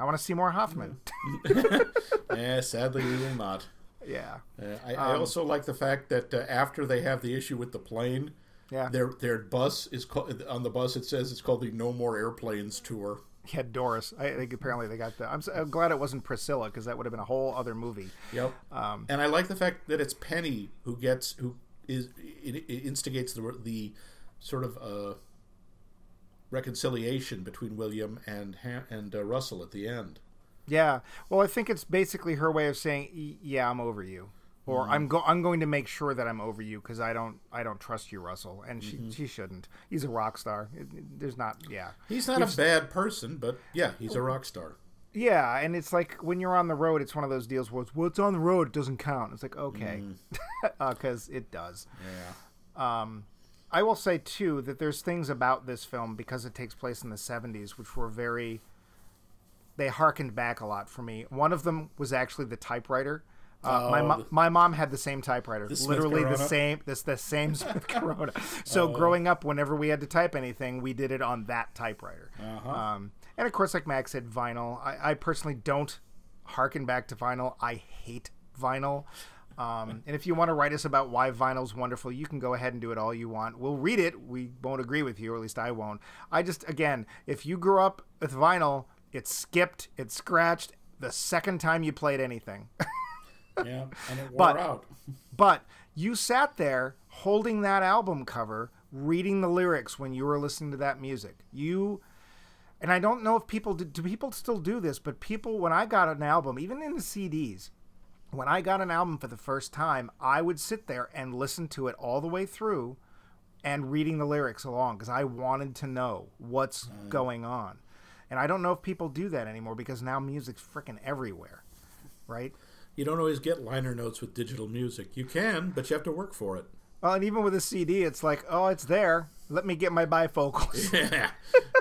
I want to see more Hoffman. Hmm. [laughs] yeah, sadly, we will not. Yeah. Uh, I, I also like the fact that uh, after they have the issue with the plane, Yeah. their their bus is called on the bus. It says it's called the No More Airplanes tour. Yeah, Doris. I think apparently they got the. I'm, so, I'm glad it wasn't Priscilla because that would have been a whole other movie. Yep. Um, and I like the fact that it's Penny who gets who is it, it instigates the the sort of uh, reconciliation between William and and uh, Russell at the end. Yeah. Well, I think it's basically her way of saying, "Yeah, I'm over you," or Mm. "I'm go- I'm going to make sure that I'm over you because I don't I don't trust you, Russell." And she Mm-hmm. she shouldn't. He's a rock star. There's not. Yeah. He's not a bad person, but yeah, he's a rock star. Yeah, and it's like when you're on the road, it's one of those deals where it's, well, it's on the road, it doesn't count. It's like okay, [laughs] because it does. Yeah. Um, I will say too that there's things about this film because it takes place in the 70s which were very they harkened back a lot for me. One of them was actually the typewriter. Uh, my Oh, mo- my mom had the same typewriter, Smith literally the? Oh. same this the same [laughs] Smith [laughs] Corona. So growing up, whenever we had to type anything, we did it on that typewriter. Uh-huh. Um, and of course, like Max said, vinyl. I, I personally don't harken back to vinyl. I hate vinyl. Um, and if you want to write us about why vinyl's wonderful, you can go ahead and do it all you want. We'll read it. We won't agree with you, or at least I won't. I just, again, if you grew up with vinyl, it skipped, it scratched the second time you played anything. [laughs] Yeah, and it wore But- out. [laughs] But you sat there holding that album cover, reading the lyrics when you were listening to that music. You, and I don't know if people do, do people still do this, but people, when I got an album, even in the CDs, when I got an album for the first time, I would sit there and listen to it all the way through and reading the lyrics along because I wanted to know what's going on. And I don't know if people do that anymore because now music's freaking everywhere, right? You don't always get liner notes with digital music. You can, but you have to work for it. Well, and even with a CD, it's like, oh, it's there. Let me get my bifocals. [laughs] Yeah.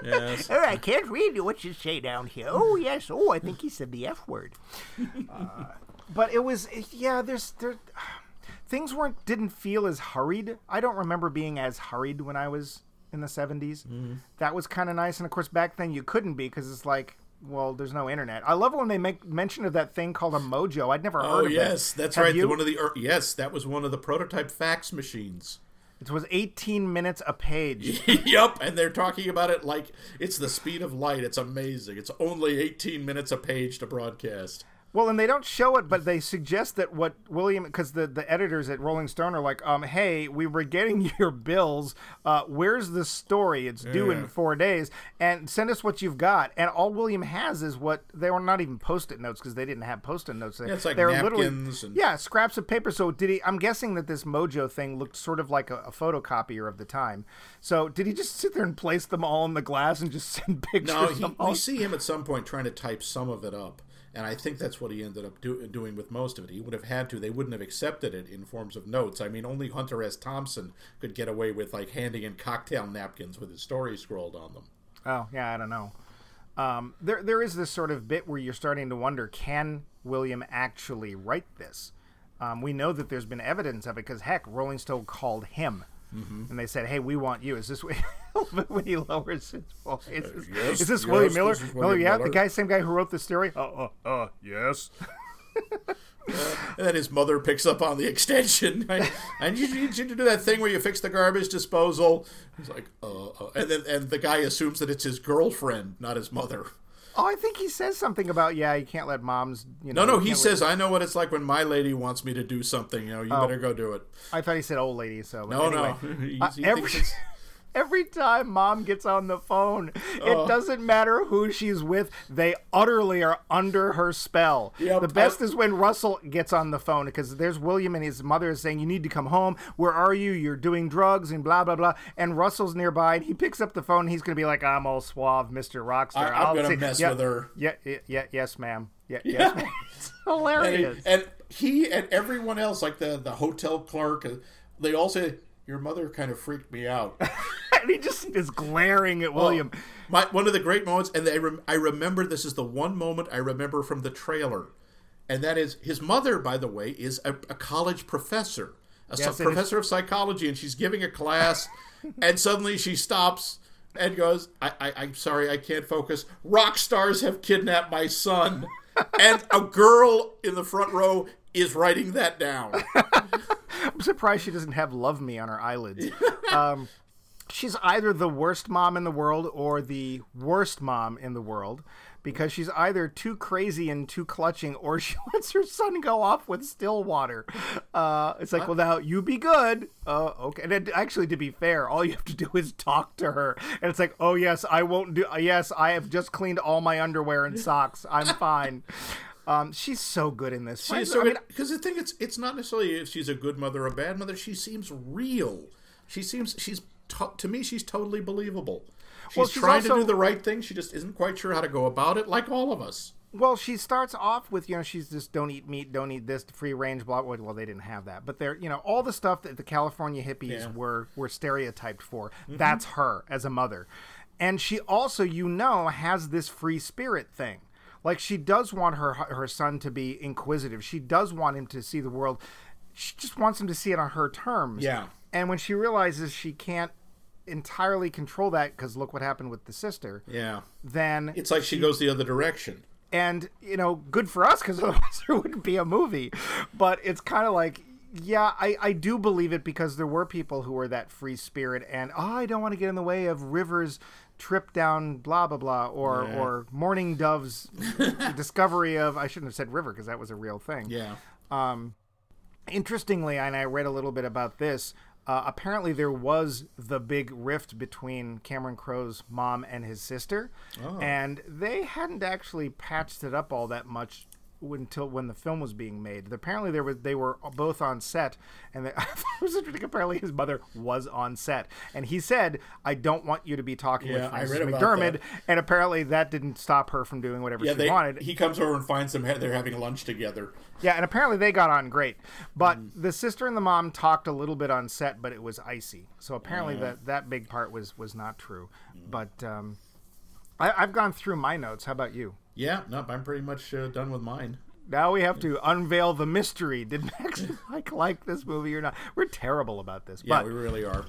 yes. [laughs] Oh, I can't read what you say down here. Oh, yes. Oh, I think he said the F word. [laughs] Uh, but it was, yeah. There's there, [sighs] things weren't didn't feel as hurried. I don't remember being as hurried when I was in the 70s. Mm-hmm. That was kind of nice, and of course back then you couldn't be because it's like, well, there's no internet. I love when they make mention of that thing called a mojo. I'd never oh, heard Oh of it. yes, that's Have right. you? One of the yes, that was one of the prototype fax machines. It was 18 minutes a page. [laughs] yep, and they're talking about it like it's the speed of light. It's amazing. It's only 18 minutes a page to broadcast. Well, and they don't show it, but they suggest that what William, because the, the editors at Rolling Stone are like, um, hey, we were getting [laughs] your bills. Uh, where's the story? It's due in four days, and send us what you've got. And all William has is what they were not even post-it notes because they didn't have post-it notes. Yeah, it's like They're napkins and- yeah, scraps of paper. So did he? I'm guessing that this Mojo thing looked sort of like a, a photocopier of the time. So did he just sit there and place them all in the glass and just [laughs] send pictures? No, he, we see him at some point trying to type some of it up, and I think that's what he ended up do, doing with most of it. He would have had to; they wouldn't have accepted it in forms of notes. I mean, only Hunter S. Thompson could get away with like handing in cocktail napkins with his story scrolled on them. Oh yeah, I don't know. Um, there there is this sort of bit where you're starting to wonder: Can William actually write this? Um, we know that there's been evidence of it because heck, Rolling Stone called him. Mm-hmm. And they said, "Hey, we want you." Is this when he [laughs] lowers his voice? Is this, yes, is this yes, William Miller? this William yeah, Miller. the guy, same guy who wrote the story. Uh, uh, uh, yes. [laughs] And then his mother picks up on the extension. [laughs] I, I need you to do that thing where you fix the garbage disposal. He's like, uh, uh, and then and the guy assumes that it's his girlfriend, not his mother. Oh, I think he says something about yeah, you can't let moms. You know, No, no, he let- says, I know what it's like when my lady wants me to do something. You know, you better go do it. I thought he said old lady. So No, anyway. no. [laughs] He- Uh, he every, thinks it's- every time mom gets on the phone, Oh. it doesn't matter who she's with. They utterly are under her spell. Yep, the best is when Russell gets on the phone because there's William and his mother is saying, "You need to come home. Where are you? You're doing drugs and blah blah blah." And Russell's nearby, and he picks up the phone. And he's gonna be like, "I'm all suave, Mister Rockstar. I- I'm gonna mess yeah, with her." Yeah, yeah, yeah yes, ma'am. Yeah, yes, ma'am. [laughs] It's and, hilarious. he, and he and everyone else, like the, the hotel clerk, uh, they all say, Your mother kind of freaked me out. [laughs] [laughs] and he just is glaring at William. My one of the great moments, and I, rem, I remember this is the one moment I remember from the trailer, and that is his mother. By the way, is a, a college professor, a Yes, psy- it is. professor of psychology, and she's giving a class, [laughs] and suddenly she stops and goes, I, I, "I'm sorry, I can't focus. Rock stars have kidnapped my son," [laughs] and a girl in the front row is writing that down. I'm surprised she doesn't have "Love Me" on her eyelids. um, she's either the worst mom in the world or the worst mom in the world because she's either too crazy and too clutching or [laughs] she lets her son go off with Stillwater. Uh, it's like, well, now you be good. Uh, okay. And it, actually, to be fair, all you have to do is talk to her. And it's like, oh, yes, I won't do. Yes, I have just cleaned all my underwear and socks. I'm fine. [laughs] Um, she's so good in this. She's so because the thing it's it's not necessarily if she's a good mother or a bad mother. She seems real. She seems she's to, to me she's totally believable. She's, Well, she's trying also- to do the right thing. She just isn't quite sure how to go about it, like all of us. Well, she starts off with you know she's just don't eat meat, don't eat this, free range, blah. blah. Well, they didn't have that, but they're you know all the stuff that the California hippies Yeah. Mm-hmm. were were stereotyped for. That's her as a mother, and she also you know has this free spirit thing. Like she does want her her son to be inquisitive. She does want him to see the world. She just wants him to see it on her terms. Yeah. And when she realizes she can't entirely control that because look what happened with the sister, Yeah, then it's like she goes the other direction. and you know good for us because [laughs] otherwise there wouldn't be a movie but it's kind of like yeah I, I do believe it because there were people who were that free spirit and oh i don't want to get in the way of rivers trip down blah blah blah or Yeah. or morning doves [laughs] discovery of i shouldn't have said river because that was a real thing Yeah, Um, interestingly, and I read a little bit about this. Uh, apparently, there was the big rift between Cameron Crowe's mom and his sister, and they hadn't actually patched it up all that much until when the film was being made. Apparently, there was they were both on set, and they, [laughs] it was interesting. Apparently, his mother was on set, and he said, "I don't want you to be talking Yeah, with Frances McDermott." And apparently, that didn't stop her from doing whatever yeah. she They, wanted. he comes over and finds them. They're having lunch together. Yeah, and apparently they got on great. But Mm. the sister and the mom talked a little bit on set, but it was icy. So apparently that that big part was was not true. Mm. But um, I, I've gone through my notes. How about you? Yeah, no, I'm pretty much uh, done with mine. Now we have to unveil the mystery. Did Max [laughs] and Mike like this movie or not? We're terrible about this. Yeah, but we really are.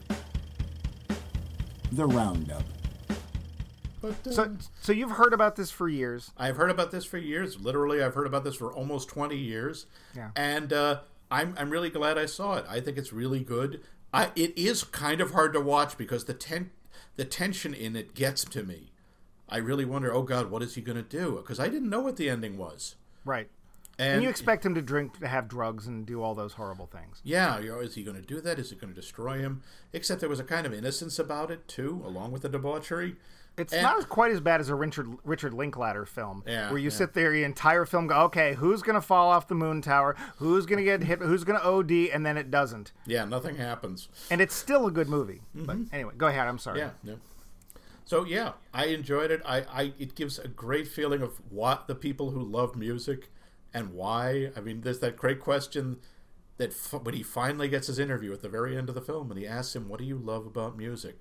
The Roundup. But uh, so so you've heard about this for years. I've heard about this for years. Literally, I've heard about this for almost 20 years. Yeah. And uh, I'm, I'm really glad I saw it. I think it's really good. I, it is kind of hard to watch because the ten, the tension in it gets to me. I really wonder, oh God, what is he going to do? Because I didn't know what the ending was. Right. And, And you expect him to drink, to have drugs, and do all those horrible things. yeah, you know, is he going to do that? Is it going to destroy him? Except there was a kind of innocence about it too, along with the debauchery. It's And- not quite as bad as a Richard Richard Linklater film, Yeah, where you yeah. sit there the entire film go, okay, who's gonna fall off the moon tower? Who's gonna get hit? Who's gonna OD? And then it doesn't, Yeah, nothing happens. and it's still a good movie. But anyway, go ahead. I'm sorry. Mm-hmm. Yeah, yeah. So yeah, I enjoyed it. I, I it gives a great feeling of what the people who love music and why. I mean, there's that great question that f- when he finally gets his interview at the very end of the film, and he asks him, "What do you love about music?"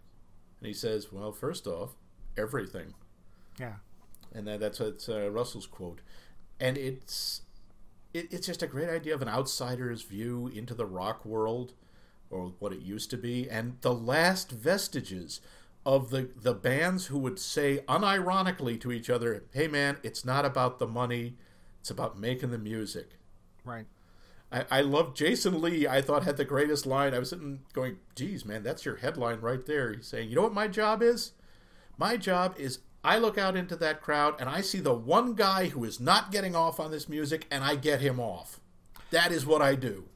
and he says, "Well, first off, everything." Yeah. and that, that's that's uh, Russell's quote, and it's it, it's just a great idea of an outsider's view into the rock world, or what it used to be, and the last vestiges of the the bands who would say unironically to each other, "Hey, man, it's not about the money, it's about making the music." Right. I, I love Jason Lee. I thought had the greatest line. I was sitting going, "Geez, man, that's your headline right there." He's saying, "You know what my job is? My job is I look out into that crowd and I see the one guy who is not getting off on this music, and I get him off. That is what I do."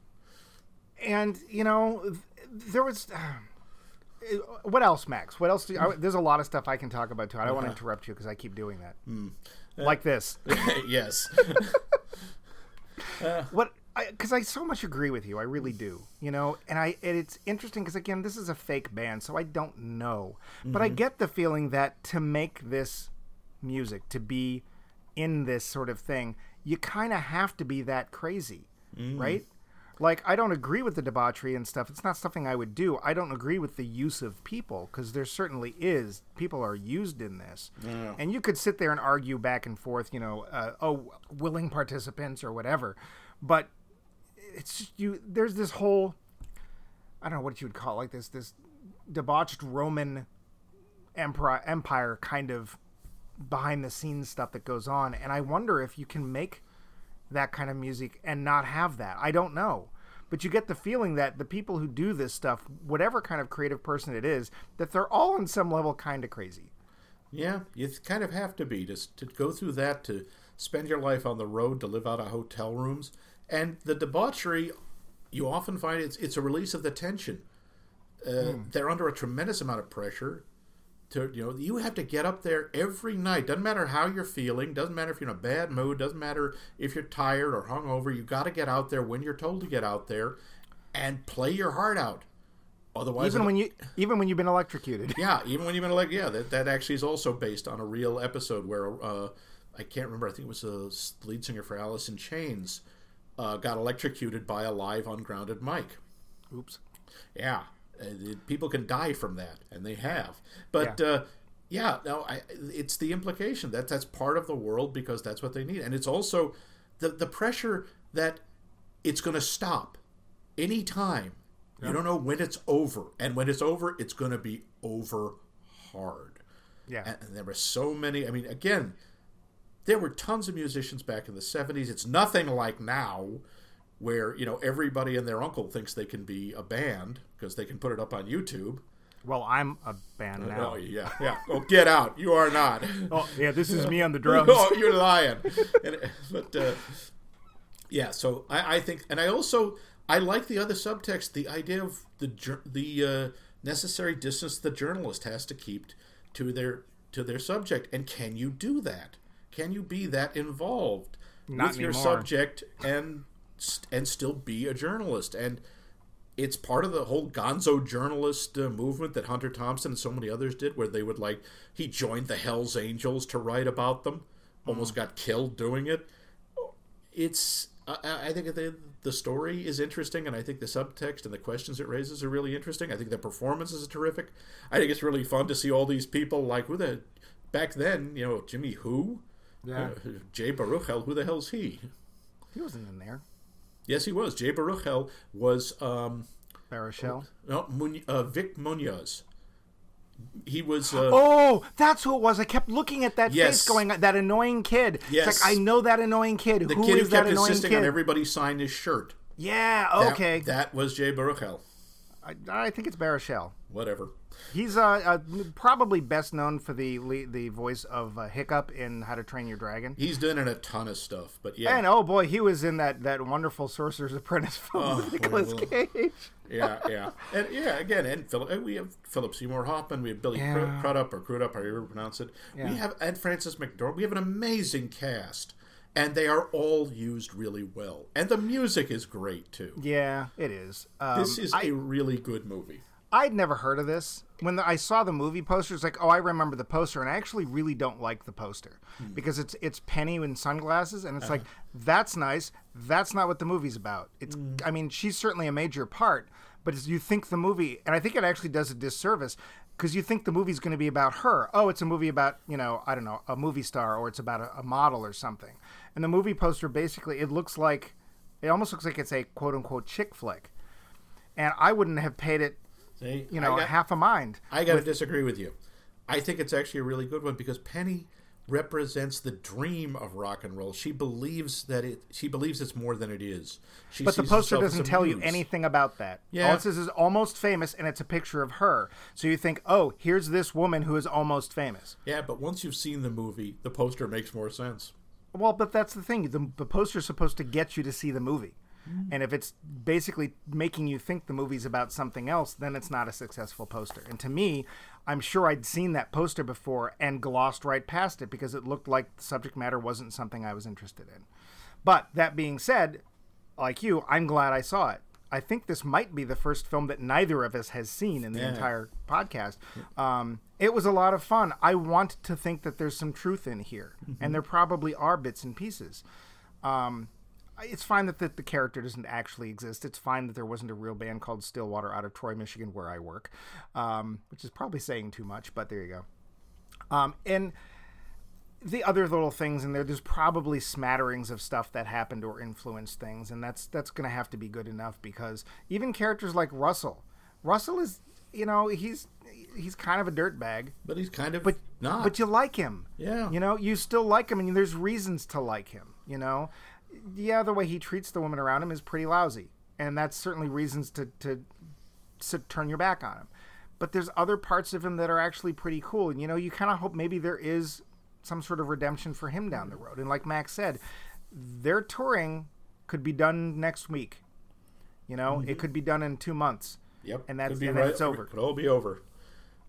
And you know, there was. Uh, what else, Max? What else? Do you, I, mm. there's a lot of stuff I can talk about too. I don't want to uh-huh. interrupt you because I keep doing that, mm. uh, like this. [laughs] yes. [laughs] Uh. what because I, so much agree with you i really do you know and i and it's interesting because again this is a fake band so i don't know but i mm-hmm. get the feeling that to make this music to be in this sort of thing you kind of have to be that crazy mm. right like i don't agree with the debauchery and stuff. It's not something i would do. I don't agree with the use of people because there certainly is people are used in this. Yeah. and you could sit there and argue back and forth you know uh, oh willing participants or whatever. But it's just you there's this whole i don't know what you would call it, like this this debauched roman empire empire kind of behind the scenes stuff that goes on. And i wonder if you can make that kind of music and not have that. I don't know but you get the feeling that the people who do this stuff, whatever kind of creative person it is, that they're all on some level kind of crazy. Yeah, you kind of have to be to to go through that to spend your life on the road to live out of hotel rooms and the debauchery. You often find it's it's a release of the tension. Uh, They're under a tremendous amount of pressure. To you know, you have to get up there every night. Doesn't matter how you're feeling. Doesn't matter if you're in a bad mood. Doesn't matter if you're tired or hungover. You got to get out there when you're told to get out there, and play your heart out. Otherwise, Even when you even when you've been electrocuted. [laughs] yeah, even when you've been like, yeah, that, that actually is also based on a real episode where uh, I can't remember. I think it was the lead singer for Alice in Chains uh, got electrocuted by a live ungrounded mic. Oops. Yeah, uh, people can die from that, and they have. But yeah, uh, yeah no, I, it's the implication that that's part of the world because that's what they need, and it's also the the pressure that it's going to stop any anytime. You don't know when it's over, and when it's over, it's going to be over hard. Yeah. And, and there were so many. I mean, again, there were tons of musicians back in the 70s. It's nothing like now where, you know, everybody and their uncle thinks they can be a band because they can put it up on YouTube. Well, I'm a band now. Oh, yeah, yeah. Oh, get out. You are not. [laughs] Oh, yeah, this is me on the [laughs] drums. oh, you're lying. And, but, uh, yeah, so I, I think, and I also, I like the other subtext, the idea of the the uh, necessary distance the journalist has to keep to their to their subject, and can you do that? Can you be that involved Not with your subject and and still be a journalist? And it's part of the whole gonzo journalist uh, movement that Hunter Thompson and so many others did, where they would like he joined the Hell's Angels to write about them, almost got killed doing it. It's I, I think the the story is interesting, and I think the subtext and the questions it raises are really interesting. I think the performances are terrific. I think it's really fun to see all these people like who the back then, you know, Jimmy Who, Yeah. Uh, Jay Baruchel, who the hell's he? He wasn't in there. Yes, he was. Jay Baruchel was um, Baruchel. no, Mun- uh, Vic Munoz. He was. Uh, Oh, that's who it was. I kept looking at that Yes. face going, that annoying kid. Yes. It's like, I know that annoying kid. the Who kid who is that kept annoying insisting kid? on everybody sign his shirt. yeah, That- okay. That, was Jay Baruchel. I, I think it's Baruchel. Whatever. He's uh, uh, probably best known for the the voice of uh, Hiccup in How to Train Your Dragon. He's doing a ton of stuff, but yeah. And oh boy, he was in that, that wonderful Sorcerer's Apprentice [laughs] film Oh, with Nicolas. Cage. yeah, yeah, and yeah. Again, and Philip, we have Philip Seymour Hoffman. We have Billy Yeah. Cru- Crudup or Crudup, however you pronounce it. Yeah. We have Ed Frances McDormand. We have an amazing cast, and they are all used really well. And the music is great too. Yeah, it is. Um, This is I, a really good movie. I'd never heard of this. When the, I saw the movie poster, it's like, oh, I remember the poster, and I actually really don't like the poster Hmm. because it's it's Penny in sunglasses, and it's Uh-huh. like that's nice. That's not what the movie's about. It's, Hmm. I mean, she's certainly a major part, but you think the movie, and I think it actually does a disservice because you think the movie's going to be about her. Oh, it's a movie about you know, I don't know, a movie star, or it's about a, a model or something. And the movie poster basically, it looks like, it almost looks like it's a quote unquote chick flick, and I wouldn't have paid it See, you know, got, half a mind. I got to disagree with you. I think it's actually a really good one because Penny represents the dream of rock and roll. She believes that it. She believes it's more than it is. She But the poster doesn't tell you anything about that. Yeah. All it says is almost famous, and it's a picture of her. So you think, oh, here's this woman who is almost famous. Yeah, but once you've seen the movie, the poster makes more sense. Well, but that's the thing. The, the poster's supposed to get you to see the movie. Mm. And if it's basically making you think the movie's about something else, then it's not a successful poster. And to me, I'm sure I'd seen that poster before and glossed right past it because it looked like the subject matter wasn't something I was interested in. But that being said, like you, I'm glad I saw it. I think this might be the first film that neither of us has seen in the Yeah. entire podcast. Um, it was a lot of fun. I want to think that there's some truth in here, and there probably are bits and pieces. Um, it's fine that the, the character doesn't actually exist. It's fine that there wasn't a real band called Stillwater out of Troy, Michigan, where I work, um, which is probably saying too much, but there you go. Um, and the other little things in there, there's probably smatterings of stuff that happened or influenced things, and that's that's going to have to be good enough because even characters like Russell, Russell is, you know, he's he's kind of a dirtbag, But he's kind of but not. but you like him. Yeah. You know, you still like him, and there's reasons to like him. You know, yeah, the way he treats the women around him is pretty lousy, and that's certainly reasons to to, to turn your back on him. But there's other parts of him that are actually pretty cool, and you know, you kind of hope maybe there is some sort of redemption for him down the road. And like Max said, their touring could be done next week. You know, it mm-hmm. could be done in two months. Yep. And that's and then right- it's over. Could all be over.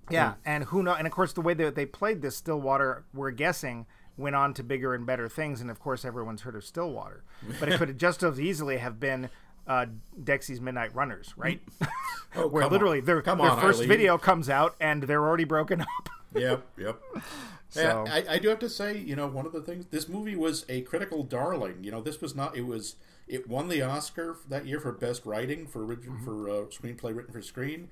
Yeah, mm. and who know? And of course, the way that they played this Stillwater, we're guessing, went on to bigger and better things. And of course, everyone's heard of Stillwater, but it could [laughs] just as easily have been uh, Dexy's Midnight Runners, right? [laughs] Oh, [laughs] Where literally on. their, Come their on, first Eileen. video comes out and they're already broken up. Yep, yep. So- I, I do have to say, you know, one of the things this movie was a critical darling. You know, this was not. It was. It won the Oscar that year for best writing for origin Mm-hmm. for uh, screenplay written for screen.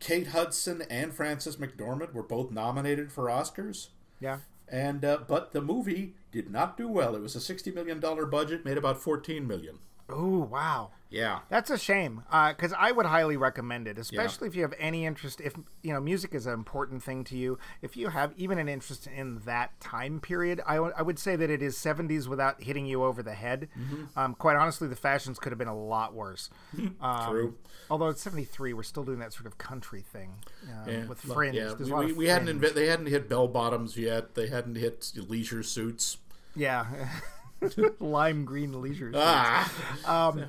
Kate Hudson and Frances McDormand were both nominated for Oscars. yeah. And uh, but the movie did not do well. It was a sixty million dollar budget, made about fourteen million. Oh wow. Yeah, That's a shame, because I would highly recommend it, especially if you have any interest. If you know music is an important thing to you, if you have even an interest in that time period, I would- say that it is '70s without hitting you over the head. Mm-hmm. Um, quite honestly, the fashions could have been a lot worse. [laughs] Um, true. Although it's '73, we're still doing that sort of country thing um, Yeah, with fringe. Yeah, There's we, we, hadn't inve- they hadn't hit bell bottoms yet. They hadn't hit leisure suits. Yeah. [laughs] [laughs] Lime green leisure. suits. Ah,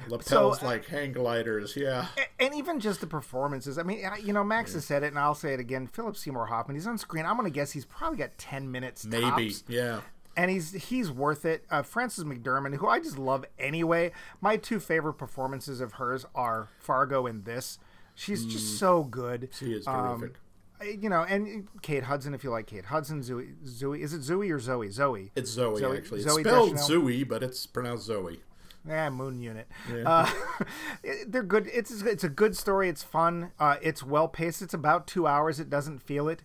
lapels so, uh, like hang gliders. Yeah, and even just the performances. I mean, you know, Max has said it, and I'll say it again. Philip Seymour Hoffman. He's on screen. I'm going to guess he's probably got ten minutes. maybe. tops, Yeah. and he's he's worth it. Uh, Frances McDormand, who I just love anyway. My two favorite performances of hers are Fargo and this. She's just so good. She is Um, terrific. You know, and Kate Hudson, if you like Kate Hudson, Zoe, Zoe, is it Zoe or Zoe? Zoe. it's Zoe, Zoe- actually. Zoe it's spelled Deschanel? Zoe, but it's pronounced Zoe. Yeah, Moon Unit. Uh, [laughs] they're good. It's it's a good story. It's fun. Uh, it's well paced. It's about two hours. It doesn't feel it.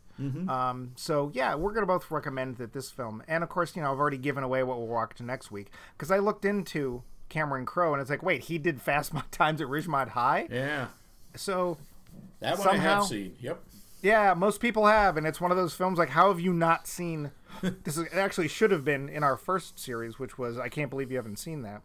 Um, so yeah, we're gonna both recommend that this film. And of course, you know, I've already given away what we'll watch next week because I looked into Cameron Crowe and it's like, wait, he did Fast [laughs] Times at Ridgemont High. Yeah. So That one I have seen. Yep. Yeah, most people have, and it's one of those films like, how have you not seen? [laughs] this is, it actually should have been in our first series, which was I can't believe you haven't seen that.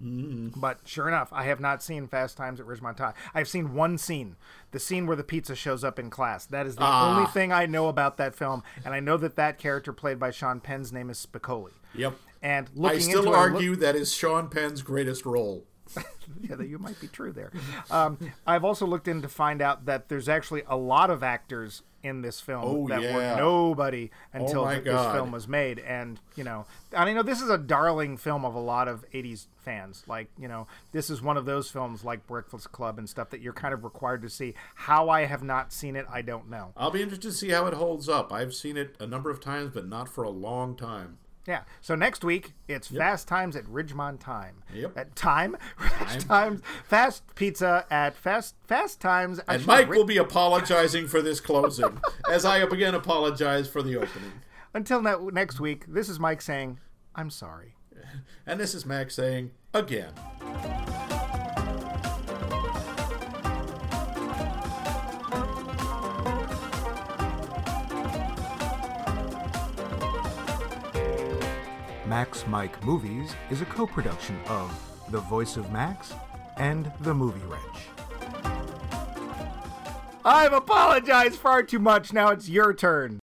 But sure enough, I have not seen Fast Times at Ridgemont High. I've seen one scene, the scene where the pizza shows up in class. That is the Ah. only thing I know about that film, and I know that that character played by Sean Penn's name is Spicoli. Yep. And I still it, look- argue that is Sean Penn's greatest role. [laughs] yeah, that you might be true there. Um, I've also looked in to find out that there's actually a lot of actors in this film Oh, that yeah. were nobody until th- this God. film was made, and you know, I know this is a darling film of a lot of '80s fans. Like, you know, this is one of those films like Breakfast Club and stuff that you're kind of required to see. How I have not seen it, I don't know. I'll be interested to see how it holds up. I've seen it a number of times, but not for a long time. Yeah. So next week it's Fast Times at Ridgemont Time. Yep. At time, [laughs] Fast Times, Fast Pizza at Fast Fast Times. And Mike will be apologizing for this closing, [laughs] as I again apologize for the opening. Until ne- next week, this is Mike saying, I'm sorry. And this is Max saying, again. Max Mike Movies is a co production of The Voice of Max and The Movie Wrench. I've apologized far too much. Now it's your turn.